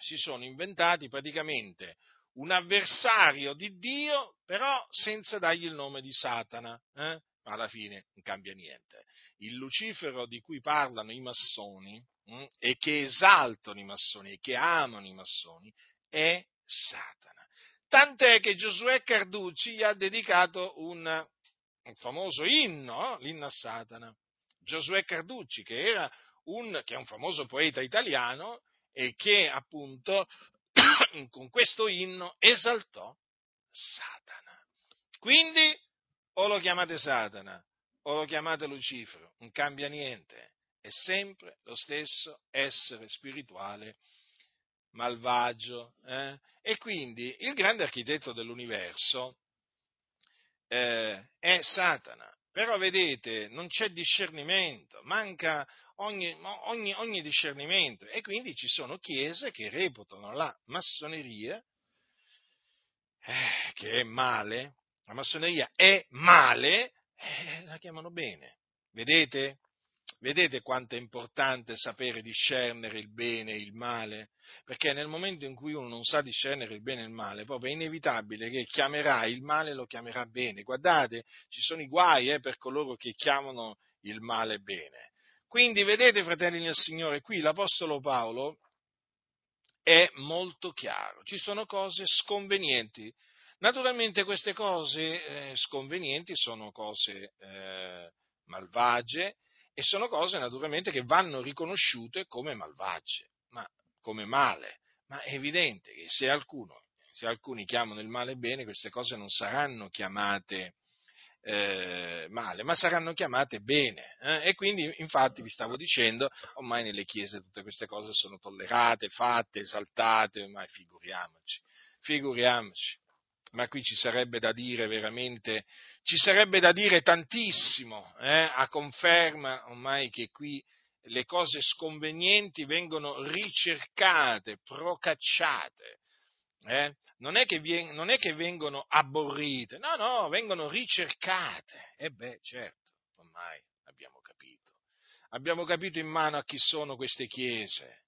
si sono inventati praticamente un avversario di Dio, però senza dargli il nome di Satana. Eh? Alla fine non cambia niente. Il Lucifero di cui parlano i massoni hm, e che esaltano i massoni e che amano i massoni è Satana. Tant'è che Giosuè Carducci gli ha dedicato un, un famoso inno, l'inno a Satana. Giosuè Carducci, che, un, che è un famoso poeta italiano, e che appunto *coughs* con questo inno esaltò Satana. Quindi o lo chiamate Satana o lo chiamate Lucifero, non cambia niente, è sempre lo stesso essere spirituale malvagio. Eh? E quindi il grande architetto dell'universo eh, è Satana. Però vedete, non c'è discernimento, manca ogni, ogni, ogni, discernimento e quindi ci sono chiese che reputano la massoneria, eh, che è male, la massoneria è male, eh, la chiamano bene. Vedete? Vedete quanto è importante sapere discernere il bene e il male? Perché nel momento in cui uno non sa discernere il bene e il male, proprio è inevitabile che chiamerà il male lo chiamerà bene. Guardate, ci sono i guai eh, per coloro che chiamano il male bene. Quindi vedete, fratelli nel Signore, qui l'Apostolo Paolo è molto chiaro, ci sono cose sconvenienti. Naturalmente queste cose eh, sconvenienti sono cose eh, malvagie, e sono cose naturalmente che vanno riconosciute come malvagie, ma come male. Ma è evidente che se, alcuno, se alcuni chiamano il male bene, queste cose non saranno chiamate eh, male, ma saranno chiamate bene. Eh? E quindi, infatti, vi stavo dicendo, ormai nelle chiese tutte queste cose sono tollerate, fatte, esaltate, ormai figuriamoci, figuriamoci ma qui ci sarebbe da dire veramente, ci sarebbe da dire tantissimo, eh, a conferma ormai che qui le cose sconvenienti vengono ricercate, procacciate. Eh? Non, è vien- non, è che vengono abborrite, no, no, vengono ricercate. E beh, certo, ormai abbiamo capito. Abbiamo capito in mano a chi sono queste chiese.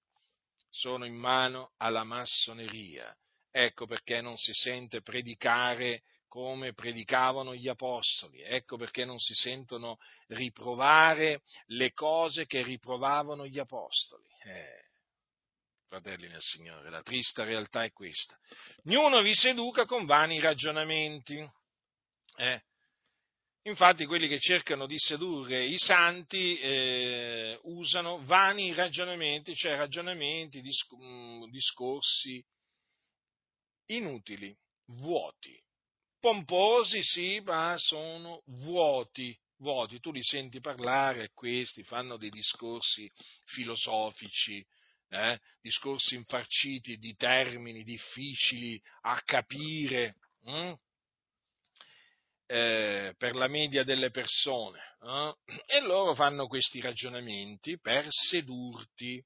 Sono in mano alla massoneria Ecco perché non si sente predicare come predicavano gli apostoli, ecco perché non si sentono riprovare le cose che riprovavano gli apostoli. Eh, fratelli nel Signore, la triste realtà è questa. Ognuno vi seduca con vani ragionamenti. Eh, Infatti quelli che cercano di sedurre i santi eh, usano vani ragionamenti, cioè ragionamenti, mm, discorsi inutili, vuoti. Pomposi sì, ma sono vuoti, vuoti. Tu li senti parlare, questi fanno dei discorsi filosofici, eh? discorsi infarciti di termini difficili a capire hm? eh, per la media delle persone. Eh? E loro fanno questi ragionamenti per sedurti,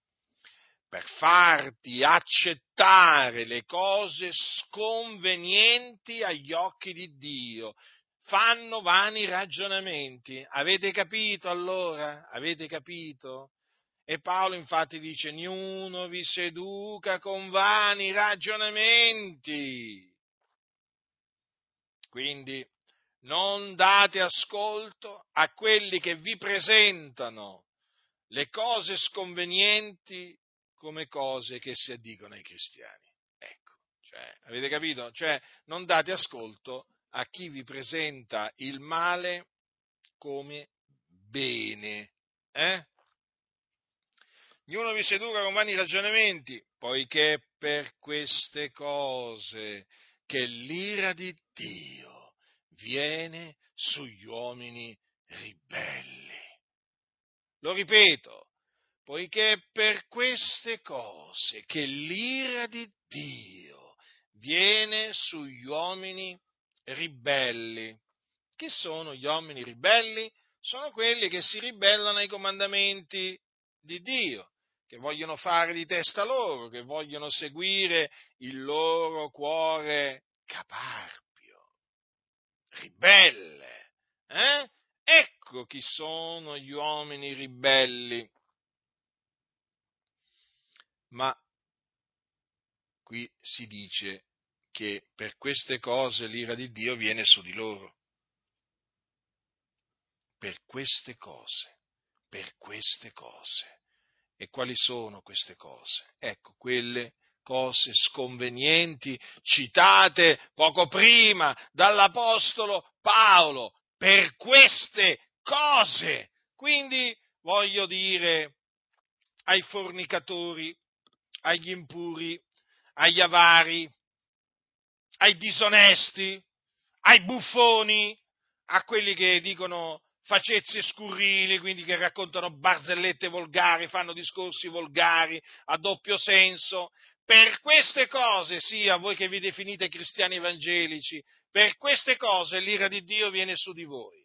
per farti accettare le cose sconvenienti agli occhi di Dio. Fanno vani ragionamenti. Avete capito allora? Avete capito? E Paolo infatti dice, niuno vi seduca con vani ragionamenti. Quindi non date ascolto a quelli che vi presentano le cose sconvenienti come cose che si addicono ai cristiani. Ecco, Cioè, avete capito? Cioè, non date ascolto a chi vi presenta il male come bene. Eh? Ognuno vi seduca con vani ragionamenti, poiché per queste cose che l'ira di Dio viene sugli uomini ribelli. Lo ripeto, poiché per queste cose che l'ira di Dio viene sugli uomini ribelli. Chi sono gli uomini ribelli? Sono quelli che si ribellano ai comandamenti di Dio, che vogliono fare di testa loro, che vogliono seguire il loro cuore caparbio, ribelle. Eh? Ecco chi sono gli uomini ribelli. Ma qui si dice che per queste cose l'ira di Dio viene su di loro. Per queste cose, per queste cose. E quali sono queste cose? Ecco, quelle cose sconvenienti citate poco prima dall'Apostolo Paolo. Per queste cose. Quindi voglio dire ai fornicatori, agli impuri, agli avari, ai disonesti, ai buffoni, a quelli che dicono facezie scurrili, quindi che raccontano barzellette volgari, fanno discorsi volgari, a doppio senso. Per queste cose, sì, a voi che vi definite cristiani evangelici, per queste cose l'ira di Dio viene su di voi.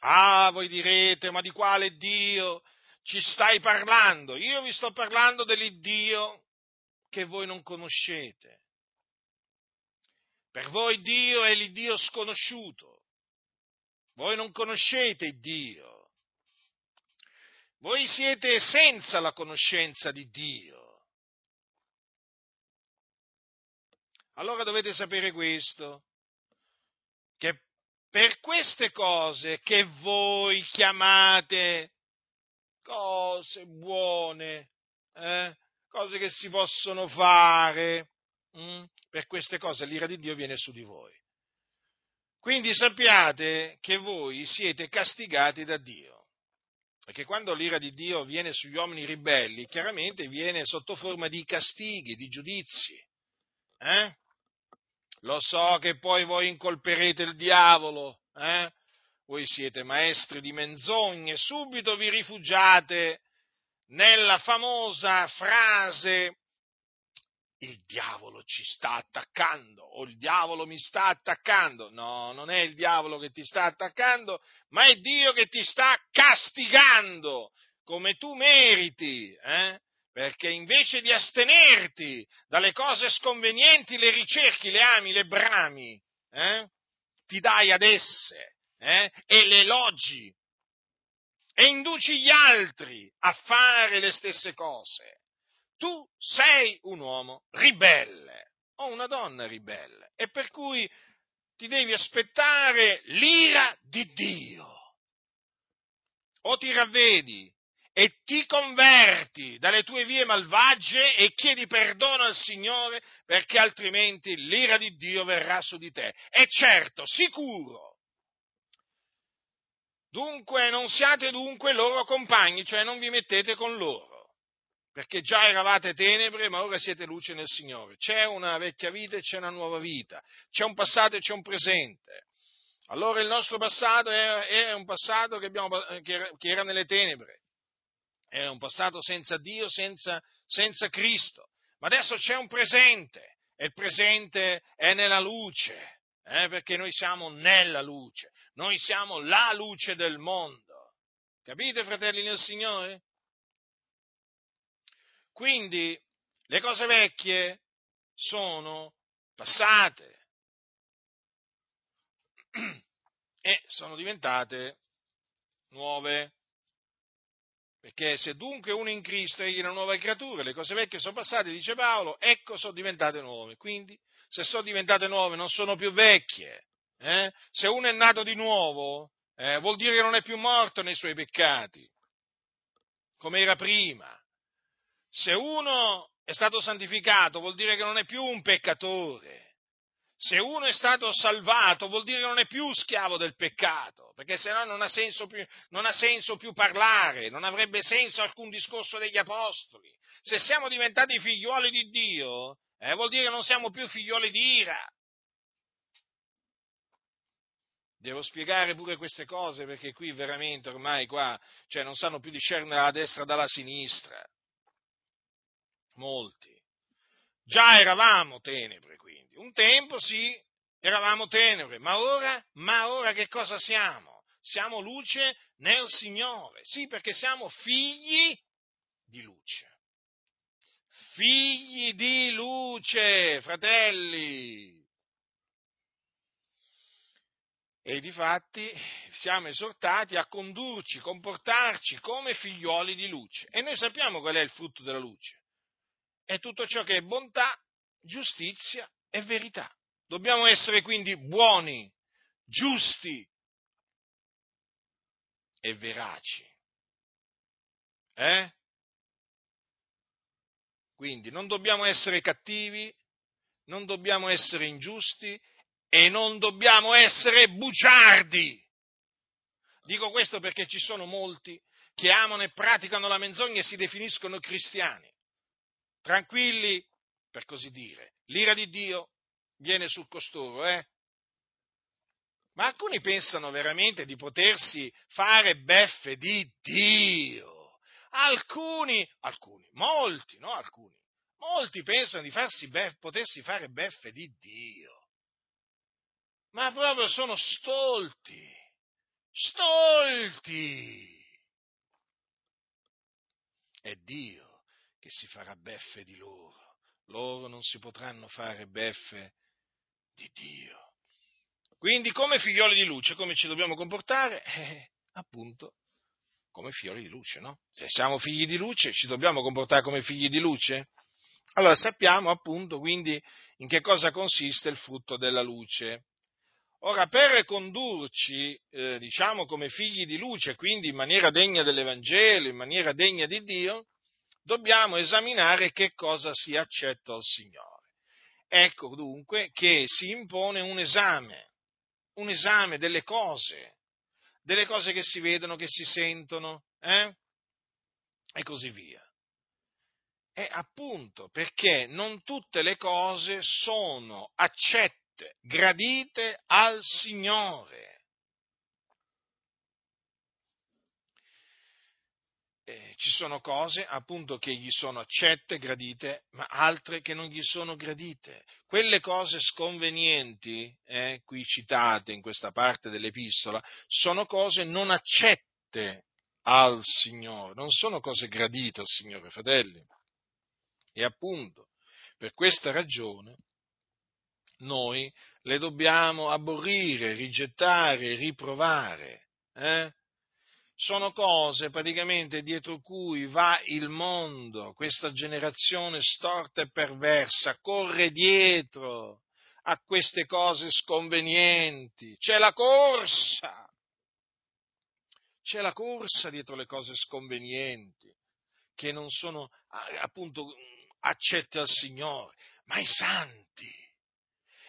Ah, voi direte, ma di quale Dio ci stai parlando? Io vi sto parlando dell'Iddio che voi non conoscete. Per voi Dio è l'Iddio sconosciuto. Voi non conoscete Dio. Voi siete senza la conoscenza di Dio. Allora dovete sapere questo, che per queste cose che voi chiamate cose buone, eh, cose che si possono fare, hm, per queste cose l'ira di Dio viene su di voi. Quindi sappiate che voi siete castigati da Dio. Perché quando l'ira di Dio viene sugli uomini ribelli, chiaramente viene sotto forma di castighi, di giudizi. Eh? Lo so che poi voi incolperete il diavolo, eh? voi siete maestri di menzogne, subito vi rifugiate nella famosa frase il diavolo ci sta attaccando o il diavolo mi sta attaccando. No, non è il diavolo che ti sta attaccando, ma è Dio che ti sta castigando come tu meriti. Eh? Perché invece di astenerti dalle cose sconvenienti, le ricerchi, le ami, le brami, eh? ti dai ad esse eh? e le elogi e induci gli altri a fare le stesse cose tu sei un uomo ribelle o una donna ribelle e per cui ti devi aspettare l'ira di Dio. O ti ravvedi e ti converti dalle tue vie malvagie e chiedi perdono al Signore perché altrimenti l'ira di Dio verrà su di te. E certo, sicuro. Dunque non siate dunque loro compagni, cioè non vi mettete con loro perché già eravate tenebre, ma ora siete luce nel Signore. C'è una vecchia vita e c'è una nuova vita, c'è un passato e c'è un presente. Allora il nostro passato è, un passato che, abbiamo, che, era nelle tenebre, è un passato senza Dio, senza, senza Cristo, ma adesso c'è un presente e il presente è nella luce, eh, perché noi siamo nella luce, noi siamo la luce del mondo. Capite, fratelli nel Signore? Quindi le cose vecchie sono passate e sono diventate nuove. Perché se dunque uno in Cristo è una nuova creatura, le cose vecchie sono passate, dice Paolo, ecco sono diventate nuove. Quindi se sono diventate nuove non sono più vecchie. Eh? Se uno è nato di nuovo, eh, vuol dire che non è più morto nei suoi peccati, come era prima se uno è stato santificato vuol dire che non è più un peccatore. Se uno è stato salvato vuol dire che non è più schiavo del peccato, perché se no non ha senso più, non ha senso più parlare, non avrebbe senso alcun discorso degli apostoli. Se siamo diventati figlioli di Dio, eh, vuol dire che non siamo più figlioli di ira. Devo spiegare pure queste cose perché qui veramente ormai qua, cioè non sanno più discernere la destra dalla sinistra. Molti. Già eravamo tenebre quindi. Un tempo sì, eravamo tenebre, ma ora, ma ora che cosa siamo? Siamo luce nel Signore. Sì, perché siamo figli di luce. Figli di luce, fratelli. E difatti siamo esortati a condurci, comportarci come figlioli di luce. E noi sappiamo qual è il frutto della luce. È tutto ciò che è bontà, giustizia e verità. Dobbiamo essere quindi buoni, giusti e veraci. Eh? Quindi non dobbiamo essere cattivi, non dobbiamo essere ingiusti e non dobbiamo essere bugiardi. Dico questo perché ci sono molti che amano e praticano la menzogna e si definiscono cristiani. Tranquilli, per così dire, l'ira di Dio viene su costoro, eh? Ma alcuni pensano veramente di potersi fare beffe di Dio. Alcuni, alcuni, molti, no alcuni, molti pensano di farsi beff, potersi fare beffe di Dio. Ma proprio sono stolti, stolti. È Dio che si farà beffe di loro. Loro non si potranno fare beffe di Dio. Quindi come figlioli di luce, come ci dobbiamo comportare? Eh, appunto, come figlioli di luce, no? Se siamo figli di luce, ci dobbiamo comportare come figli di luce? Allora sappiamo appunto quindi in che cosa consiste il frutto della luce. Ora, per condurci, eh, diciamo, come figli di luce, quindi in maniera degna dell'Evangelo, in maniera degna di Dio, dobbiamo esaminare che cosa sia accetto al Signore. Ecco dunque che si impone un esame, un esame delle cose, delle cose che si vedono, che si sentono, eh? e così via. E appunto perché non tutte le cose sono accette, gradite al Signore. Eh, ci sono cose appunto che gli sono accette, gradite, ma altre che non gli sono gradite. Quelle cose sconvenienti, eh, qui citate in questa parte dell'epistola, sono cose non accette al Signore, non sono cose gradite al Signore, fratelli. E appunto, per questa ragione, noi le dobbiamo aborrire, rigettare, riprovare. Eh? Sono cose praticamente dietro cui va il mondo, questa generazione storta e perversa, corre dietro a queste cose sconvenienti, c'è la corsa, c'è la corsa dietro le cose sconvenienti, che non sono appunto accette al Signore, ma i santi,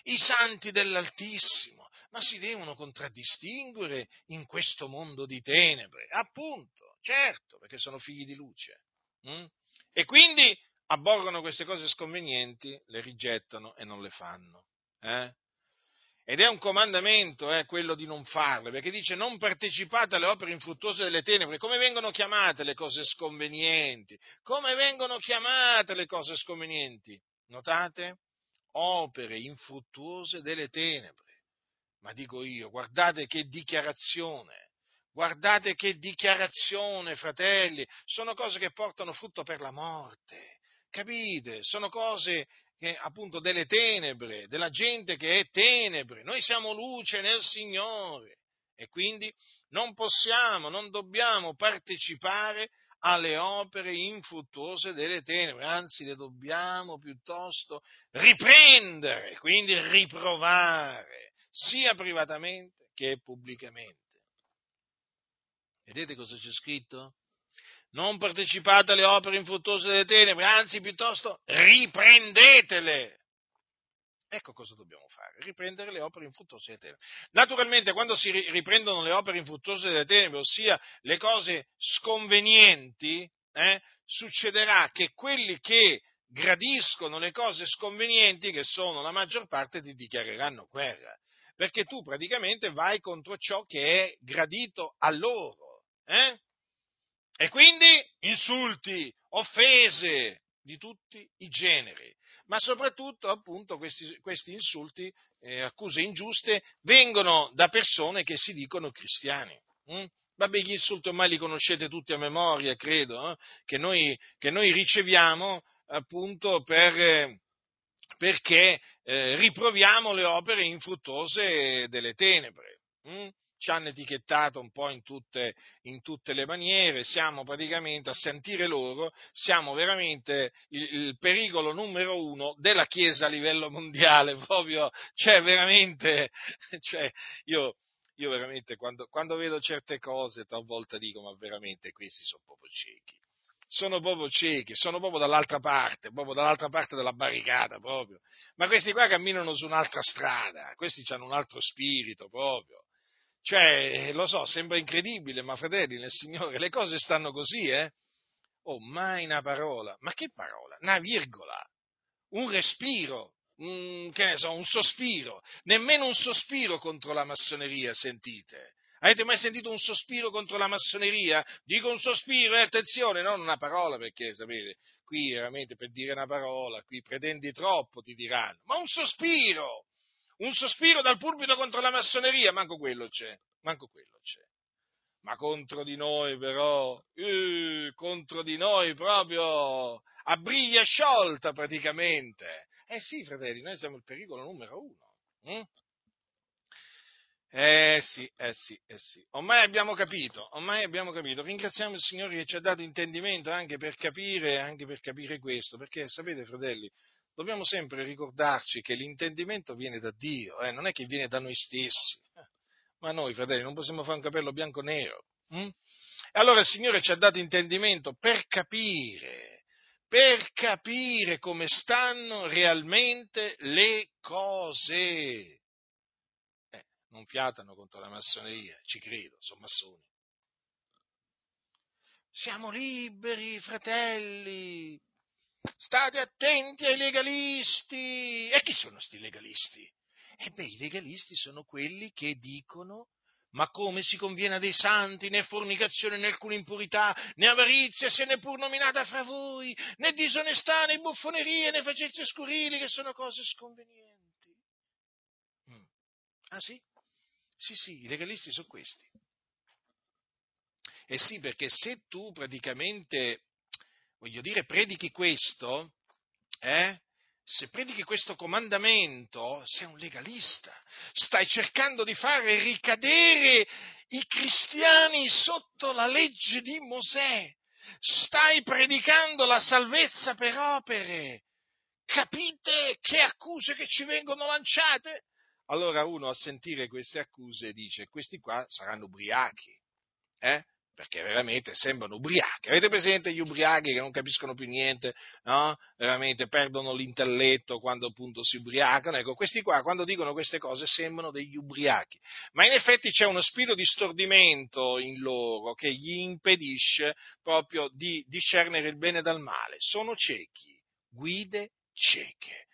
i santi dell'Altissimo ma si devono contraddistinguere in questo mondo di tenebre, appunto, certo, perché sono figli di luce. Hm? E quindi abborrono queste cose sconvenienti, le rigettano e non le fanno. Eh? Ed è un comandamento eh, quello di non farle, perché dice non partecipate alle opere infruttuose delle tenebre. Come vengono chiamate le cose sconvenienti? Come vengono chiamate le cose sconvenienti? Notate? Opere infruttuose delle tenebre. Ma dico io, guardate che dichiarazione, guardate che dichiarazione, fratelli, sono cose che portano frutto per la morte, capite? Sono cose che, appunto delle tenebre, della gente che è tenebre, noi siamo luce nel Signore e quindi non possiamo, non dobbiamo partecipare alle opere infruttuose delle tenebre, anzi le dobbiamo piuttosto riprendere, quindi riprovare sia privatamente che pubblicamente. Vedete cosa c'è scritto? non partecipate alle opere infruttuose delle tenebre, anzi piuttosto riprendetele. Ecco cosa dobbiamo fare, riprendere le opere infruttuose delle tenebre. Naturalmente quando si riprendono le opere infruttuose delle tenebre, ossia le cose sconvenienti, eh, succederà che quelli che gradiscono le cose sconvenienti, che sono la maggior parte, ti dichiareranno guerra. Perché tu praticamente vai contro ciò che è gradito a loro. Eh? E quindi insulti, offese di tutti i generi. Ma soprattutto, appunto, questi, questi insulti, eh, accuse ingiuste, vengono da persone che si dicono cristiani. Hm? Vabbè, gli insulti ormai li conoscete tutti a memoria, credo, eh? che, noi, che, noi, riceviamo appunto per, perché eh, riproviamo le opere infruttuose delle tenebre. Hm? Ci hanno etichettato un po' in tutte, in tutte, le maniere, siamo praticamente a sentire loro, siamo veramente il, il, pericolo numero uno della Chiesa a livello mondiale, *laughs* proprio, cioè veramente, cioè, io, io veramente quando, quando vedo certe cose talvolta dico ma veramente questi sono proprio ciechi sono proprio ciechi, sono proprio dall'altra parte, proprio dall'altra parte della barricata proprio. Ma questi qua camminano su un'altra strada, questi hanno un altro spirito proprio. Cioè, lo so, sembra incredibile, ma fratelli nel Signore, le cose stanno così, eh? Oh, mai una parola. Ma che parola? Una virgola. Un respiro un, che ne so, un sospiro, nemmeno un sospiro contro la massoneria, sentite. Avete mai sentito un sospiro contro la massoneria? Dico un sospiro, e eh, attenzione, non una parola, perché sapete, qui veramente per dire una parola, qui pretendi troppo, ti diranno, ma un sospiro, un sospiro dal pulpito contro la massoneria, manco quello c'è, manco quello c'è. Ma contro di noi però, eh, contro di noi proprio a briglia sciolta praticamente. Eh sì, fratelli, noi siamo il pericolo numero uno. Hm? Eh sì, eh sì, eh sì. Ormai abbiamo capito, ormai abbiamo capito. Ringraziamo il Signore che ci ha dato intendimento anche per capire, anche per capire questo, perché sapete, fratelli, dobbiamo sempre ricordarci che l'intendimento viene da Dio, eh? non è che viene da noi stessi. *laughs* Ma noi, fratelli, non possiamo fare un capello bianco o nero. Hm? Allora il Signore ci ha dato intendimento per capire per capire come stanno realmente le cose. Non fiatano contro la massoneria, ci credo, sono massoni. Siamo liberi, fratelli. State attenti ai legalisti. E chi sono questi legalisti? E beh, i legalisti sono quelli che dicono ma come si conviene a dei santi, né fornicazione né alcuna impurità, né avarizia sia neppur nominata fra voi, né disonestà, né buffonerie, né facezie scurili, che sono cose sconvenienti. Mm. Ah sì? Sì, sì, i legalisti sono questi. Eh sì, perché se tu praticamente, voglio dire, predichi questo, eh, se predichi questo comandamento, sei un legalista, stai cercando di fare ricadere i cristiani sotto la legge di Mosè, stai predicando la salvezza per opere. Capite che accuse che ci vengono lanciate? Allora uno a sentire queste accuse dice, questi qua saranno ubriachi, eh? perché veramente sembrano ubriachi. Avete presente gli ubriachi che non capiscono più niente, no? Veramente perdono l'intelletto quando appunto si ubriacano. Ecco, questi qua quando dicono queste cose sembrano degli ubriachi. Ma in effetti c'è uno spirito di stordimento in loro che gli impedisce proprio di discernere il bene dal male. Sono ciechi, guide cieche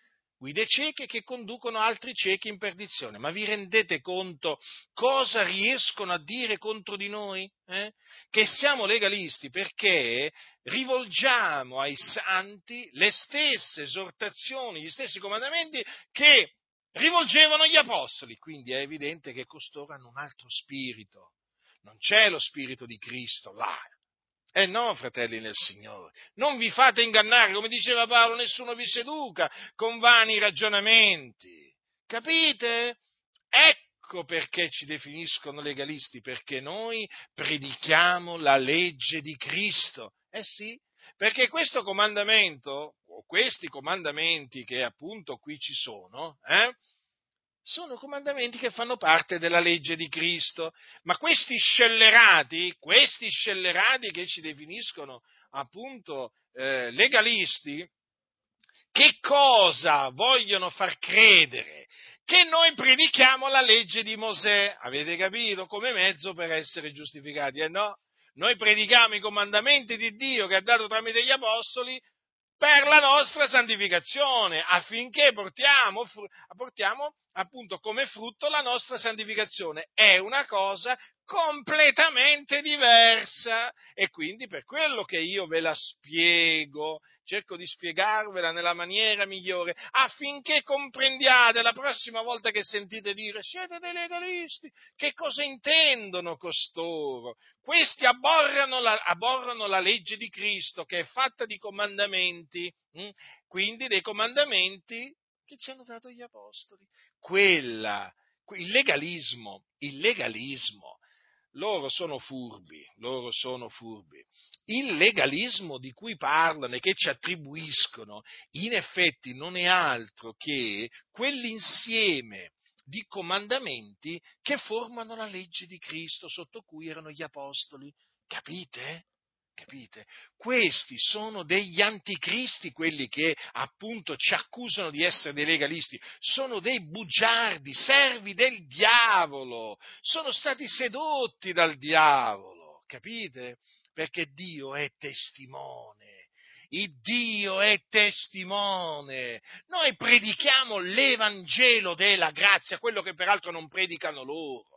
guide cieche che conducono altri ciechi in perdizione. Ma vi rendete conto cosa riescono a dire contro di noi? Eh? Che siamo legalisti perché rivolgiamo ai santi le stesse esortazioni, gli stessi comandamenti che rivolgevano gli apostoli. Quindi è evidente che costoro hanno un altro spirito. Non c'è lo spirito di Cristo là, eh no, fratelli nel Signore, non vi fate ingannare, come diceva Paolo, nessuno vi seduca con vani ragionamenti. Capite? Ecco perché ci definiscono legalisti, perché noi predichiamo la legge di Cristo. Eh sì, perché questo comandamento, o questi comandamenti che appunto qui ci sono, eh, sono comandamenti che fanno parte della legge di Cristo. Ma questi scellerati, questi scellerati che ci definiscono appunto eh, legalisti, che cosa vogliono far credere? Che noi predichiamo la legge di Mosè, avete capito? Come mezzo per essere giustificati, eh no? Noi predichiamo i comandamenti di Dio che ha dato tramite gli apostoli per la nostra santificazione, affinché portiamo, portiamo appunto come frutto la nostra santificazione. È una cosa completamente diversa e quindi per quello che io ve la spiego, cerco di spiegarvela nella maniera migliore affinché comprendiate la prossima volta che sentite dire siete dei legalisti, che cosa intendono costoro? Questi abborrano la, abborrano la legge di Cristo che è fatta di comandamenti, hm? quindi dei comandamenti che ci hanno dato gli apostoli. Quella, il legalismo, il legalismo loro sono furbi, loro sono furbi. Il legalismo di cui parlano e che ci attribuiscono, in effetti non è altro che quell'insieme di comandamenti che formano la legge di Cristo sotto cui erano gli apostoli. Capite? Capite? Questi sono degli anticristi, quelli che appunto ci accusano di essere dei legalisti, sono dei bugiardi, servi del diavolo, sono stati sedotti dal diavolo, capite? Perché Dio è testimone. Il Dio è testimone. Noi predichiamo l'Evangelo della grazia, quello che peraltro non predicano loro.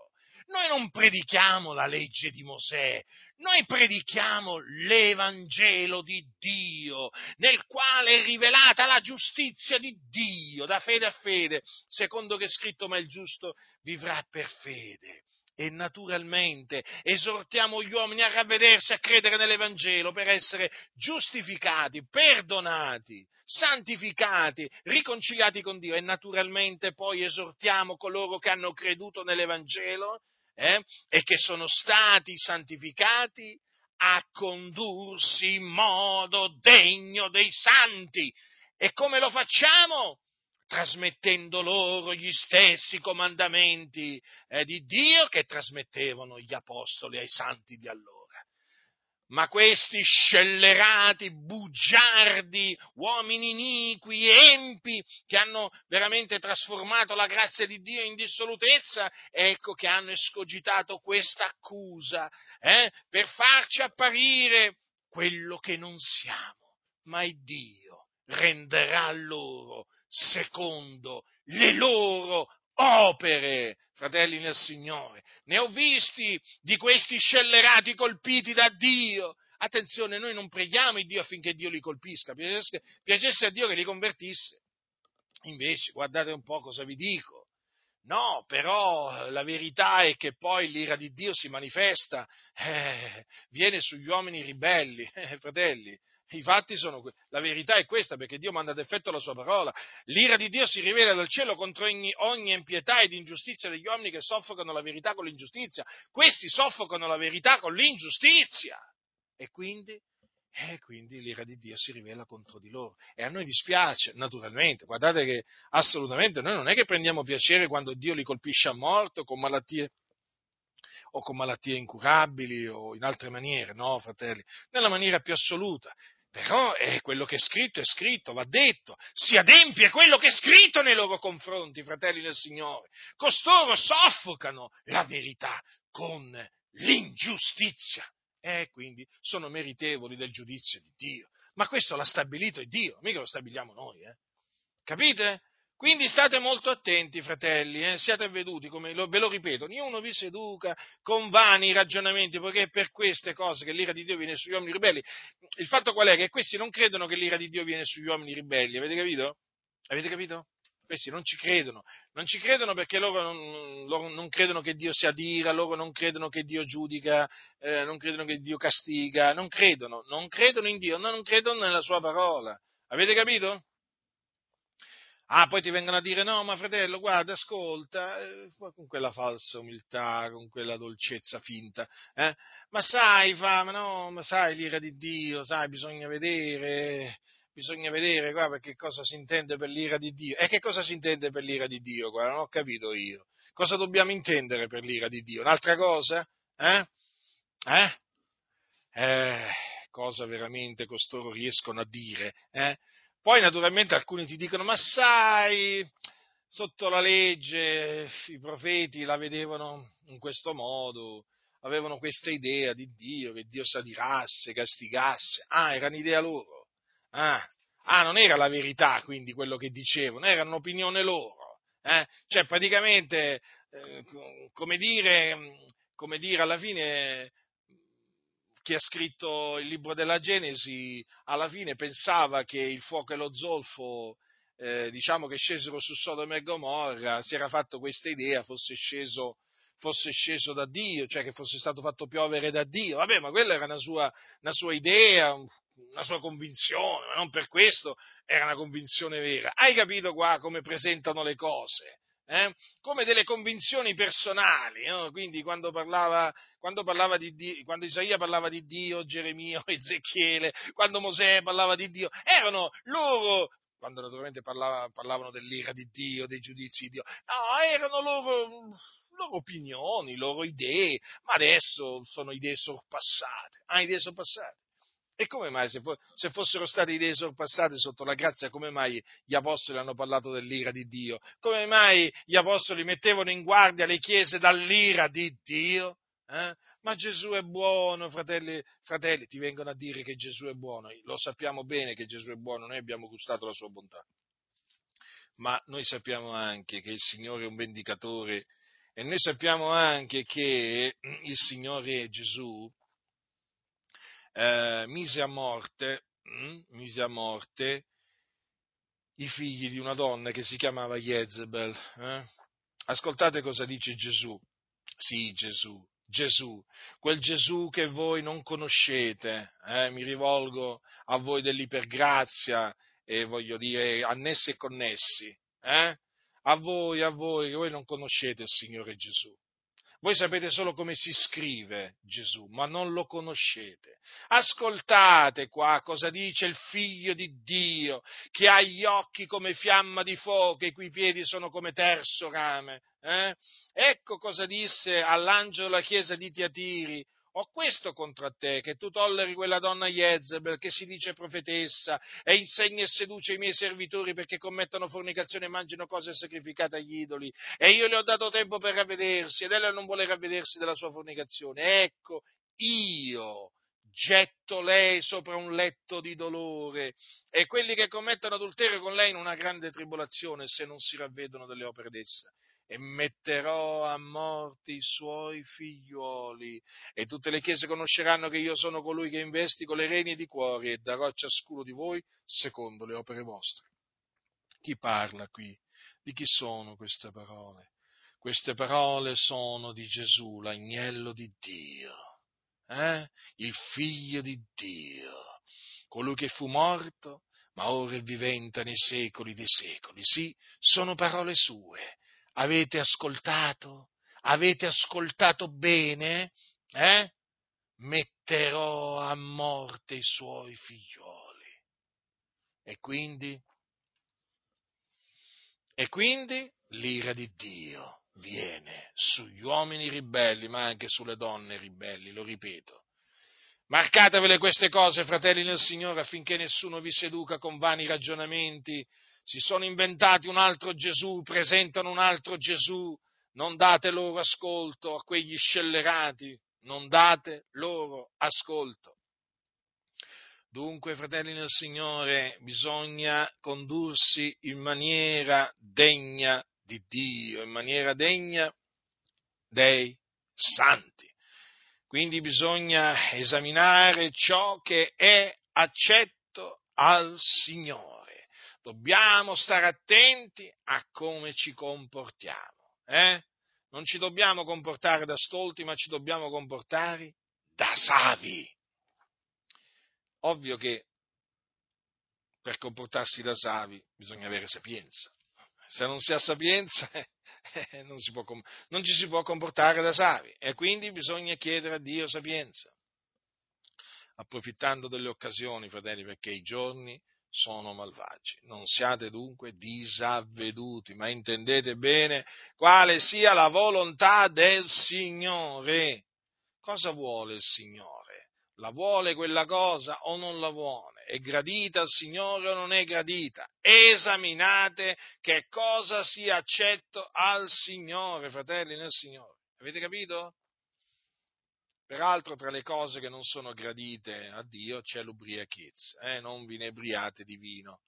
Noi non predichiamo la legge di Mosè, noi predichiamo l'Evangelo di Dio, nel quale è rivelata la giustizia di Dio, da fede a fede, secondo che è scritto, ma il giusto vivrà per fede. E naturalmente esortiamo gli uomini a ravvedersi, a credere nell'Evangelo per essere giustificati, perdonati, santificati, riconciliati con Dio. E naturalmente poi esortiamo coloro che hanno creduto nell'Evangelo eh, e che sono stati santificati a condursi in modo degno dei santi. E come lo facciamo? Trasmettendo loro gli stessi comandamenti eh, di Dio che trasmettevano gli apostoli ai santi di allora. Ma questi scellerati, bugiardi, uomini iniqui, empi, che hanno veramente trasformato la grazia di Dio in dissolutezza, ecco che hanno escogitato questa accusa eh, per farci apparire quello che non siamo. Ma il Dio renderà loro secondo le loro opere, fratelli nel Signore. Ne ho visti di questi scellerati colpiti da Dio. Attenzione, noi non preghiamo Dio affinché Dio li colpisca, piacesse, piacesse a Dio che li convertisse. Invece, guardate un po' cosa vi dico. No, però la verità è che poi l'ira di Dio si manifesta, eh, viene sugli uomini ribelli, *laughs* eh, fratelli. I fatti sono la verità è questa perché Dio manda ad effetto la sua parola. L'ira di Dio si rivela dal cielo contro ogni, ogni impietà ed ingiustizia degli uomini che soffocano la verità con l'ingiustizia. Questi soffocano la verità con l'ingiustizia. E quindi, e quindi l'ira di Dio si rivela contro di loro. E a noi dispiace, naturalmente. Guardate che assolutamente noi non è che prendiamo piacere quando Dio li colpisce a morto con malattie o con malattie incurabili o in altre maniere, no, fratelli, nella maniera più assoluta. Però è quello che è scritto è scritto, va detto, si adempie quello che è scritto nei loro confronti, fratelli del Signore. Costoro soffocano la verità con l'ingiustizia e quindi sono meritevoli del giudizio di Dio. Ma questo l'ha stabilito Dio, mica lo stabiliamo noi, eh? Capite? Quindi state molto attenti, fratelli, eh? siate veduti, come lo, ve lo ripeto, ognuno vi seduca con vani ragionamenti, poiché è per queste cose che l'ira di Dio viene sugli uomini ribelli. Il fatto qual è? Che questi non credono che l'ira di Dio viene sugli uomini ribelli, avete capito? Avete capito? Questi non ci credono, non ci credono perché loro non, loro non credono che Dio sia d'ira, loro non credono che Dio giudica, eh, non credono che Dio castiga, non credono, non credono in Dio, non credono nella sua parola. Avete capito? Ah, poi ti vengono a dire no, ma fratello, guarda, ascolta, eh, con quella falsa umiltà, con quella dolcezza finta, eh? ma sai, fa, ma no, ma sai l'ira di Dio, sai, bisogna vedere, bisogna vedere qua perché cosa si intende per l'ira di Dio. E che cosa si intende per l'ira di Dio? Qua? Non ho capito io. Cosa dobbiamo intendere per l'ira di Dio? Un'altra cosa? Eh? Eh? Eh, cosa veramente costoro riescono a dire? Eh? Poi naturalmente alcuni ti dicono, ma sai, sotto la legge i profeti la vedevano in questo modo, avevano questa idea di Dio, che Dio s'adirasse, castigasse. Ah, era un'idea loro. Ah, ah, non era la verità quindi quello che dicevano, era un'opinione loro. Eh? Cioè praticamente, eh, come, dire, come dire, alla fine chi ha scritto il libro della Genesi alla fine pensava che il fuoco e lo zolfo, eh, diciamo che scesero su Sodoma e Gomorra, si era fatto questa idea, fosse sceso, fosse sceso da Dio, cioè che fosse stato fatto piovere da Dio. Vabbè, ma quella era una sua, una sua idea, una sua convinzione, ma non per questo era una convinzione vera. Hai capito qua come presentano le cose? Eh? come delle convinzioni personali. No? Quindi quando, parlava, quando, parlava Dio, quando, Isaia parlava di Dio, Geremia, Ezechiele, quando Mosè parlava di Dio, erano loro, quando naturalmente parlava, parlavano dell'ira di Dio, dei giudizi di Dio, no, erano loro, loro opinioni, loro idee, ma adesso sono idee sorpassate. Ah, idee sorpassate. E come mai, se, fo- se, fossero state idee sorpassate sotto la grazia, come mai gli apostoli hanno parlato dell'ira di Dio? Come mai gli apostoli mettevano in guardia le chiese dall'ira di Dio? Eh? Ma Gesù è buono, fratelli, fratelli, ti vengono a dire che Gesù è buono. Lo sappiamo bene che Gesù è buono, noi abbiamo gustato la sua bontà. Ma noi sappiamo anche che il Signore è un vendicatore e noi sappiamo anche che il Signore Gesù eh, mise, a morte, hm, mise a morte i figli di una donna che si chiamava Jezebel. Eh? Ascoltate cosa dice Gesù. Sì, Gesù, Gesù, quel Gesù che voi non conoscete, eh? mi rivolgo a voi dell'ipergrazia e voglio dire annessi e connessi, eh? a voi, a voi, che voi non conoscete il Signore Gesù. Voi sapete solo come si scrive Gesù, ma non lo conoscete. Ascoltate qua cosa dice il figlio di Dio, che ha gli occhi come fiamma di fuoco e i cui piedi sono come terzo rame. Eh? Ecco cosa disse all'angelo della chiesa di Tiatiri, ho questo contro te, che tu tolleri quella donna Jezebel, che si dice profetessa, e insegna e seduce i miei servitori perché commettono fornicazione e mangino cose sacrificate agli idoli. E io le ho dato tempo per ravvedersi, ed ella non vuole ravvedersi della sua fornicazione. Ecco, io getto lei sopra un letto di dolore, e quelli che commettono adulterio con lei in una grande tribolazione, se non si ravvedono delle opere d'essa e metterò a morte i suoi figliuoli, e tutte le chiese conosceranno che io sono colui che investigo le reni di cuori e darò a ciascuno di voi secondo le opere vostre. Chi parla qui? Di chi sono queste parole? Queste parole sono di Gesù, l'agnello di Dio, eh? il figlio di Dio, colui che fu morto, ma ora è vivente nei secoli dei secoli. Sì, sono parole sue Avete ascoltato? Avete ascoltato bene? Eh? Metterò a morte i suoi figlioli. E quindi? E quindi l'ira di Dio viene sugli uomini ribelli, ma anche sulle donne ribelli, lo ripeto. Marcatevele queste cose, fratelli nel Signore, affinché nessuno vi seduca con vani ragionamenti si sono inventati un altro Gesù, presentano un altro Gesù, non date loro ascolto a quegli scellerati, non date loro ascolto. Dunque, fratelli nel Signore, bisogna condursi in maniera degna di Dio, in maniera degna dei santi. Quindi bisogna esaminare ciò che è accetto al Signore dobbiamo stare attenti a come ci comportiamo. Eh? Non ci dobbiamo comportare da stolti, ma ci dobbiamo comportare da savi. Ovvio che per comportarsi da savi bisogna avere sapienza. Se non si ha sapienza *laughs* eh, non, si può, non ci si può comportare da savi e quindi bisogna chiedere a Dio sapienza. Approfittando delle occasioni, fratelli, perché i giorni sono malvagi. Non siate dunque disavveduti, ma intendete bene quale sia la volontà del Signore. Cosa vuole il Signore? La vuole quella cosa o non la vuole? È gradita al Signore o non è gradita? Esaminate che cosa sia accetto al Signore, fratelli nel Signore. Avete capito? Peraltro tra le cose che non sono gradite a Dio c'è l'ubriachezza, eh? non vi inebriate di vino.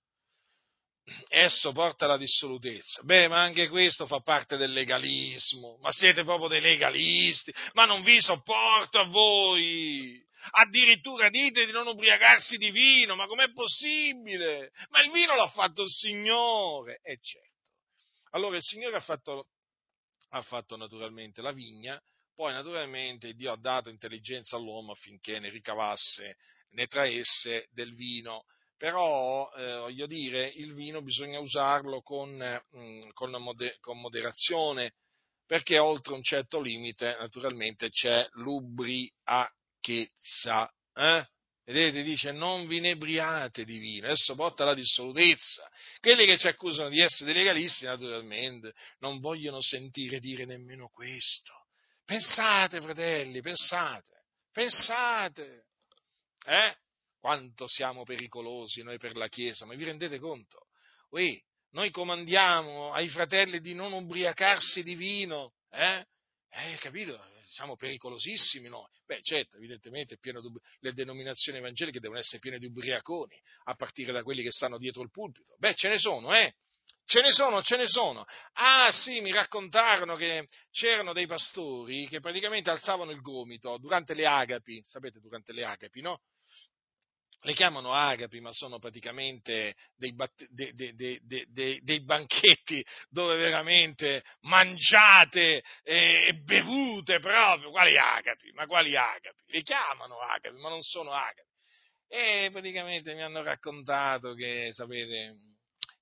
Esso porta alla dissolutezza. Beh, ma anche questo fa parte del legalismo. Ma siete proprio dei legalisti. Ma non vi sopporto a voi. Addirittura dite di non ubriacarsi di vino. Ma com'è possibile? Ma il vino l'ha fatto il Signore. E eh, certo. Allora il Signore ha fatto, ha fatto naturalmente la vigna poi naturalmente Dio ha dato intelligenza all'uomo affinché ne ricavasse, ne traesse del vino. Però, eh, voglio dire, il vino bisogna usarlo con, mh, mm, con, moder- con moderazione, perché oltre un certo limite, naturalmente, c'è l'ubriachezza. Eh? Vedete, dice, non vi inebriate di vino, esso porta alla dissolutezza. Quelli che ci accusano di essere dei legalisti, naturalmente, non vogliono sentire dire nemmeno questo. Pensate, fratelli, pensate, pensate, eh? Quanto siamo pericolosi noi per la Chiesa, ma vi rendete conto? Ui, noi comandiamo ai fratelli di non ubriacarsi di vino, eh? Eh, capito? Siamo pericolosissimi noi. Beh, certo, evidentemente di, le denominazioni evangeliche devono essere piene di ubriaconi, a partire da quelli che stanno dietro il pulpito. Beh, ce ne sono, eh? Ce ne sono, ce ne sono. Ah sì, mi raccontarono che c'erano dei pastori che praticamente alzavano il gomito durante le agapi, sapete durante le agapi, no? Le chiamano agapi, ma sono praticamente dei, batte, de, de, de, dei banchetti dove veramente mangiate e, e bevute proprio. Quali agapi? Ma quali agapi? Le chiamano agapi, ma non sono agapi. E praticamente mi hanno raccontato che, sapete,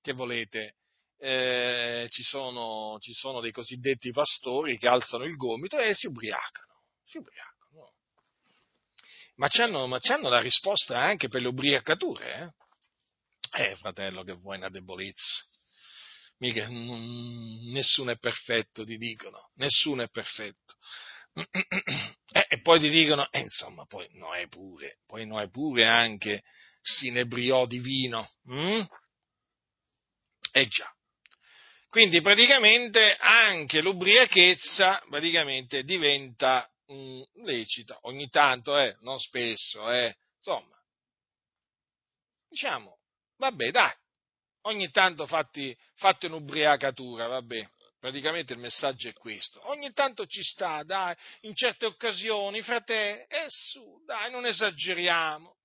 che volete, eh, ci, sono, ci, sono, dei cosiddetti pastori che alzano il gomito e si ubriacano. Si ubriacano. Ma c'hanno, ma c'hanno la risposta anche per le ubriacature. Eh, eh fratello, che vuoi una debolezza. Mica, mm, nessuno è perfetto, ti dicono. Nessuno è perfetto. *clears throat* Eh, e poi ti dicono, eh, insomma, poi Noè pure, poi Noè pure anche si inebriò di vino. Mm? Eh già. Quindi praticamente anche l'ubriachezza praticamente diventa mh, mm, lecita, ogni tanto, eh, non spesso, eh, insomma. Diciamo, vabbè, dai, ogni tanto fatti, fatti un'ubriacatura, vabbè. Praticamente il messaggio è questo. Ogni tanto ci sta, dai, in certe occasioni, frate, e su, dai, non esageriamo.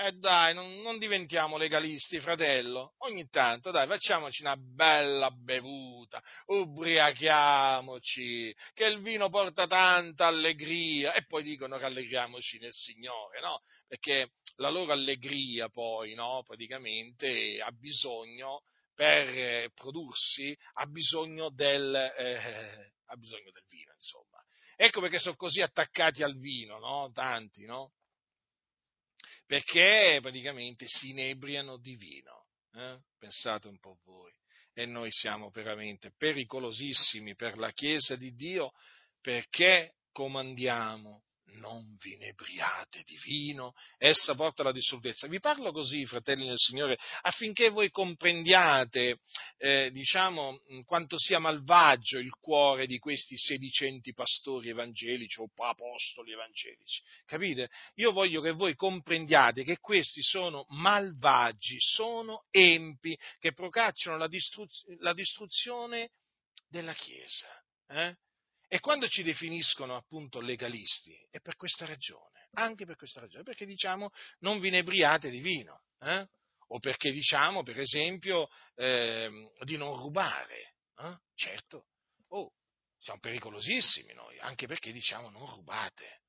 Eh dai, non, non, diventiamo legalisti, fratello. Ogni tanto, dai, facciamoci una bella bevuta, ubriachiamoci, che il vino porta tanta allegria. E poi dicono rallegriamoci nel Signore, no? Perché la loro allegria poi, no? Praticamente ha bisogno, per prodursi, ha bisogno del, eh, ha bisogno del vino, insomma. Ecco perché sono così attaccati al vino, no? Tanti, no? Perché praticamente si inebriano di vino. Eh? Pensate un po' voi. E noi siamo veramente pericolosissimi per la Chiesa di Dio perché comandiamo non vi inebriate di vino, essa porta alla dissolutezza. Vi parlo così, fratelli del Signore, affinché voi comprendiate, eh, diciamo, quanto sia malvagio il cuore di questi sedicenti pastori evangelici o apostoli evangelici. Capite? Io voglio che voi comprendiate che questi sono malvagi, sono empi che procacciano la, distruz- la distruzione della Chiesa. Eh? E quando ci definiscono appunto legalisti è per questa ragione, anche per questa ragione, perché diciamo non vi inebriate di vino, eh? o perché diciamo per esempio eh, di non rubare, eh? certo, oh, siamo pericolosissimi noi, anche perché diciamo non rubate.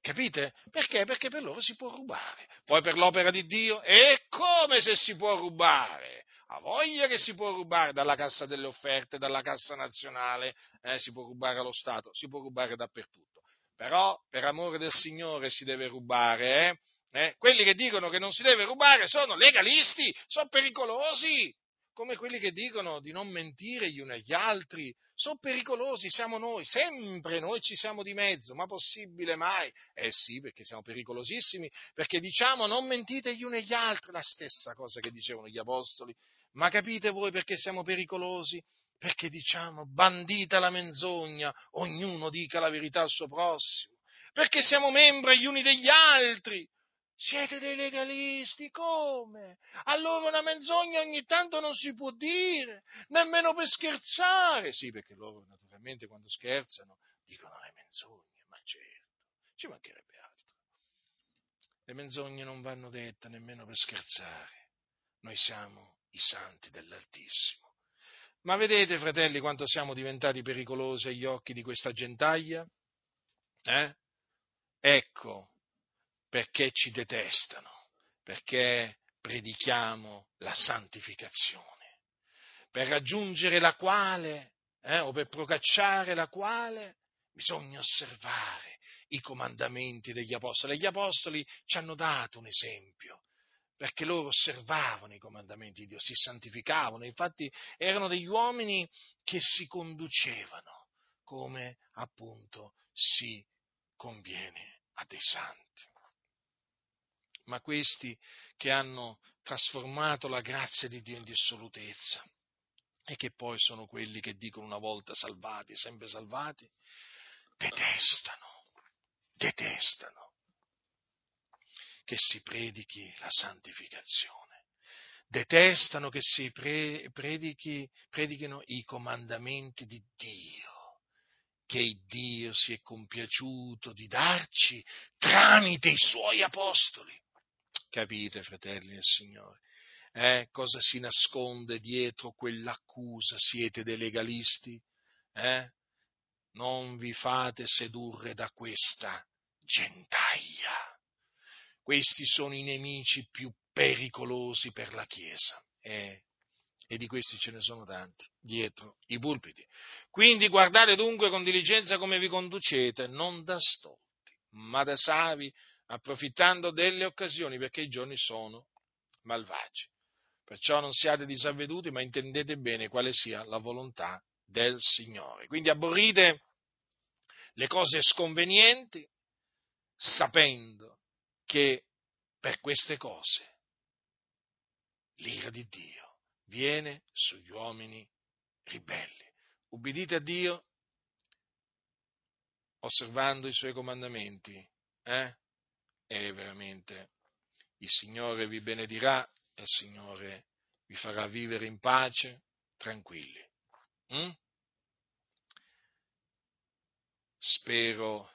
Capite? Perché? Perché per loro si può rubare. Poi per l'opera di Dio è come se si può rubare ha voglia che si può rubare dalla cassa delle offerte, dalla cassa nazionale, eh, si può rubare allo Stato, si può rubare dappertutto. Però per amore del Signore si deve rubare, eh? Eh? Quelli che dicono che non si deve rubare sono legalisti, sono pericolosi, come quelli che dicono di non mentire gli uni agli altri, sono pericolosi, siamo noi, sempre noi ci siamo di mezzo, ma possibile mai? Eh sì, perché siamo pericolosissimi, perché diciamo non mentite gli uni agli altri, la stessa cosa che dicevano gli apostoli, ma capite voi perché siamo pericolosi? Perché diciamo bandita la menzogna, ognuno dica la verità al suo prossimo, perché siamo membri gli uni degli altri, siete dei legalisti, come? Allora una menzogna ogni tanto non si può dire, nemmeno per scherzare. Sì, perché loro naturalmente quando scherzano dicono le menzogne, ma certo, ci mancherebbe altro. Le menzogne non vanno dette nemmeno per scherzare. Noi siamo i santi dell'Altissimo. Ma vedete, fratelli, quanto siamo diventati pericolosi agli occhi di questa gentaglia? Eh? Ecco, perché ci detestano, perché predichiamo la santificazione, per raggiungere la quale, eh, o per procacciare la quale, bisogna osservare i comandamenti degli apostoli. Gli apostoli ci hanno dato un esempio, perché loro osservavano i comandamenti di Dio, si santificavano, infatti erano degli uomini che si conducevano come appunto si conviene a dei santi ma questi che hanno trasformato la grazia di Dio in dissolutezza e che poi sono quelli che dicono una volta salvati, sempre salvati, detestano, detestano che si predichi la santificazione, detestano che si pre- predichi, predichino i comandamenti di Dio che Dio si è compiaciuto di darci tramite i suoi apostoli. Capite, fratelli del Signore? Eh, cosa si nasconde dietro quell'accusa? Siete dei legalisti? Eh? Non vi fate sedurre da questa gentaglia. Questi sono i nemici più pericolosi per la Chiesa. Eh, e di questi ce ne sono tanti dietro i pulpiti. Quindi guardate dunque con diligenza come vi conducete, non da stolti, ma da savi, approfittando delle occasioni, perché i giorni sono malvagi. Perciò non siate disavveduti, ma intendete bene quale sia la volontà del Signore. Quindi aborrite le cose sconvenienti, sapendo che per queste cose l'ira di Dio viene sugli uomini ribelli. Ubbidite a Dio osservando i suoi comandamenti, eh? E veramente il Signore vi benedirà e il Signore vi farà vivere in pace, tranquilli. Mm? Spero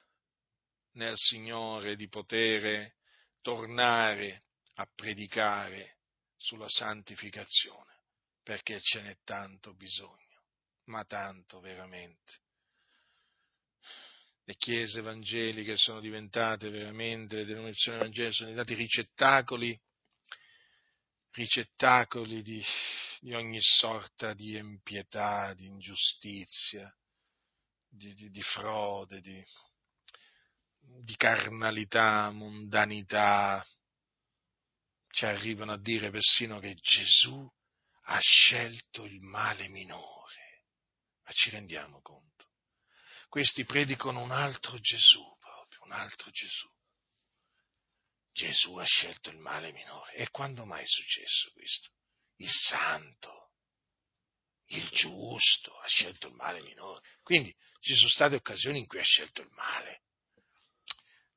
nel Signore di poter tornare a predicare sulla santificazione, perché ce n'è tanto bisogno, ma tanto veramente le chiese evangeliche sono diventate veramente, le denominazioni evangeliche sono diventate ricettacoli, ricettacoli di, di ogni sorta di impietà, di ingiustizia, di, di, di frode, di, di carnalità, mondanità. Ci arrivano a dire persino che Gesù ha scelto il male minore. Ma ci rendiamo conto? Questi predicano un altro Gesù, proprio un altro Gesù. Gesù ha scelto il male minore. E quando mai è successo questo? Il santo, il giusto ha scelto il male minore. Quindi ci sono state occasioni in cui ha scelto il male.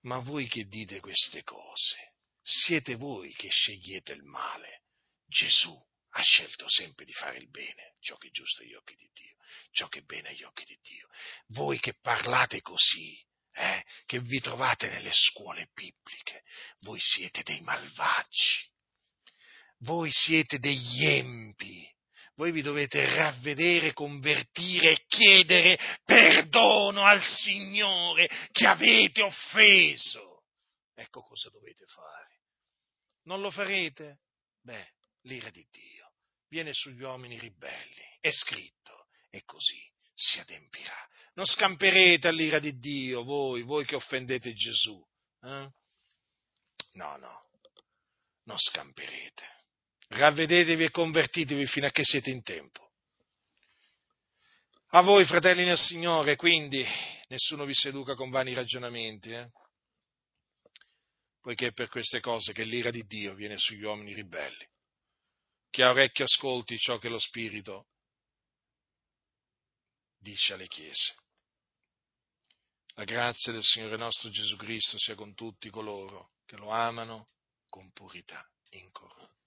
Ma voi che dite queste cose, siete voi che scegliete il male. Gesù ha scelto sempre di fare il bene, ciò che è giusto agli occhi di Dio ciò che è bene agli occhi di Dio. Voi che parlate così, eh, che vi trovate nelle scuole bibliche, voi siete dei malvagi, voi siete degli empi, voi vi dovete ravvedere, convertire e chiedere perdono al Signore che avete offeso. Ecco cosa dovete fare. Non lo farete? Beh, l'ira di Dio viene sugli uomini ribelli, è scritto e così si adempirà. Non scamperete all'ira di Dio, voi, voi che offendete Gesù. Eh? No, no, non scamperete. Ravvedetevi e convertitevi fino a che siete in tempo. A voi, fratelli nel Signore, quindi, nessuno vi seduca con vani ragionamenti, eh? poiché è per queste cose che l'ira di Dio viene sugli uomini ribelli. Chi ha orecchio ascolti ciò che lo Spirito dice alle chiese. La grazia del Signore nostro Gesù Cristo sia con tutti coloro che lo amano con purità incorrotta.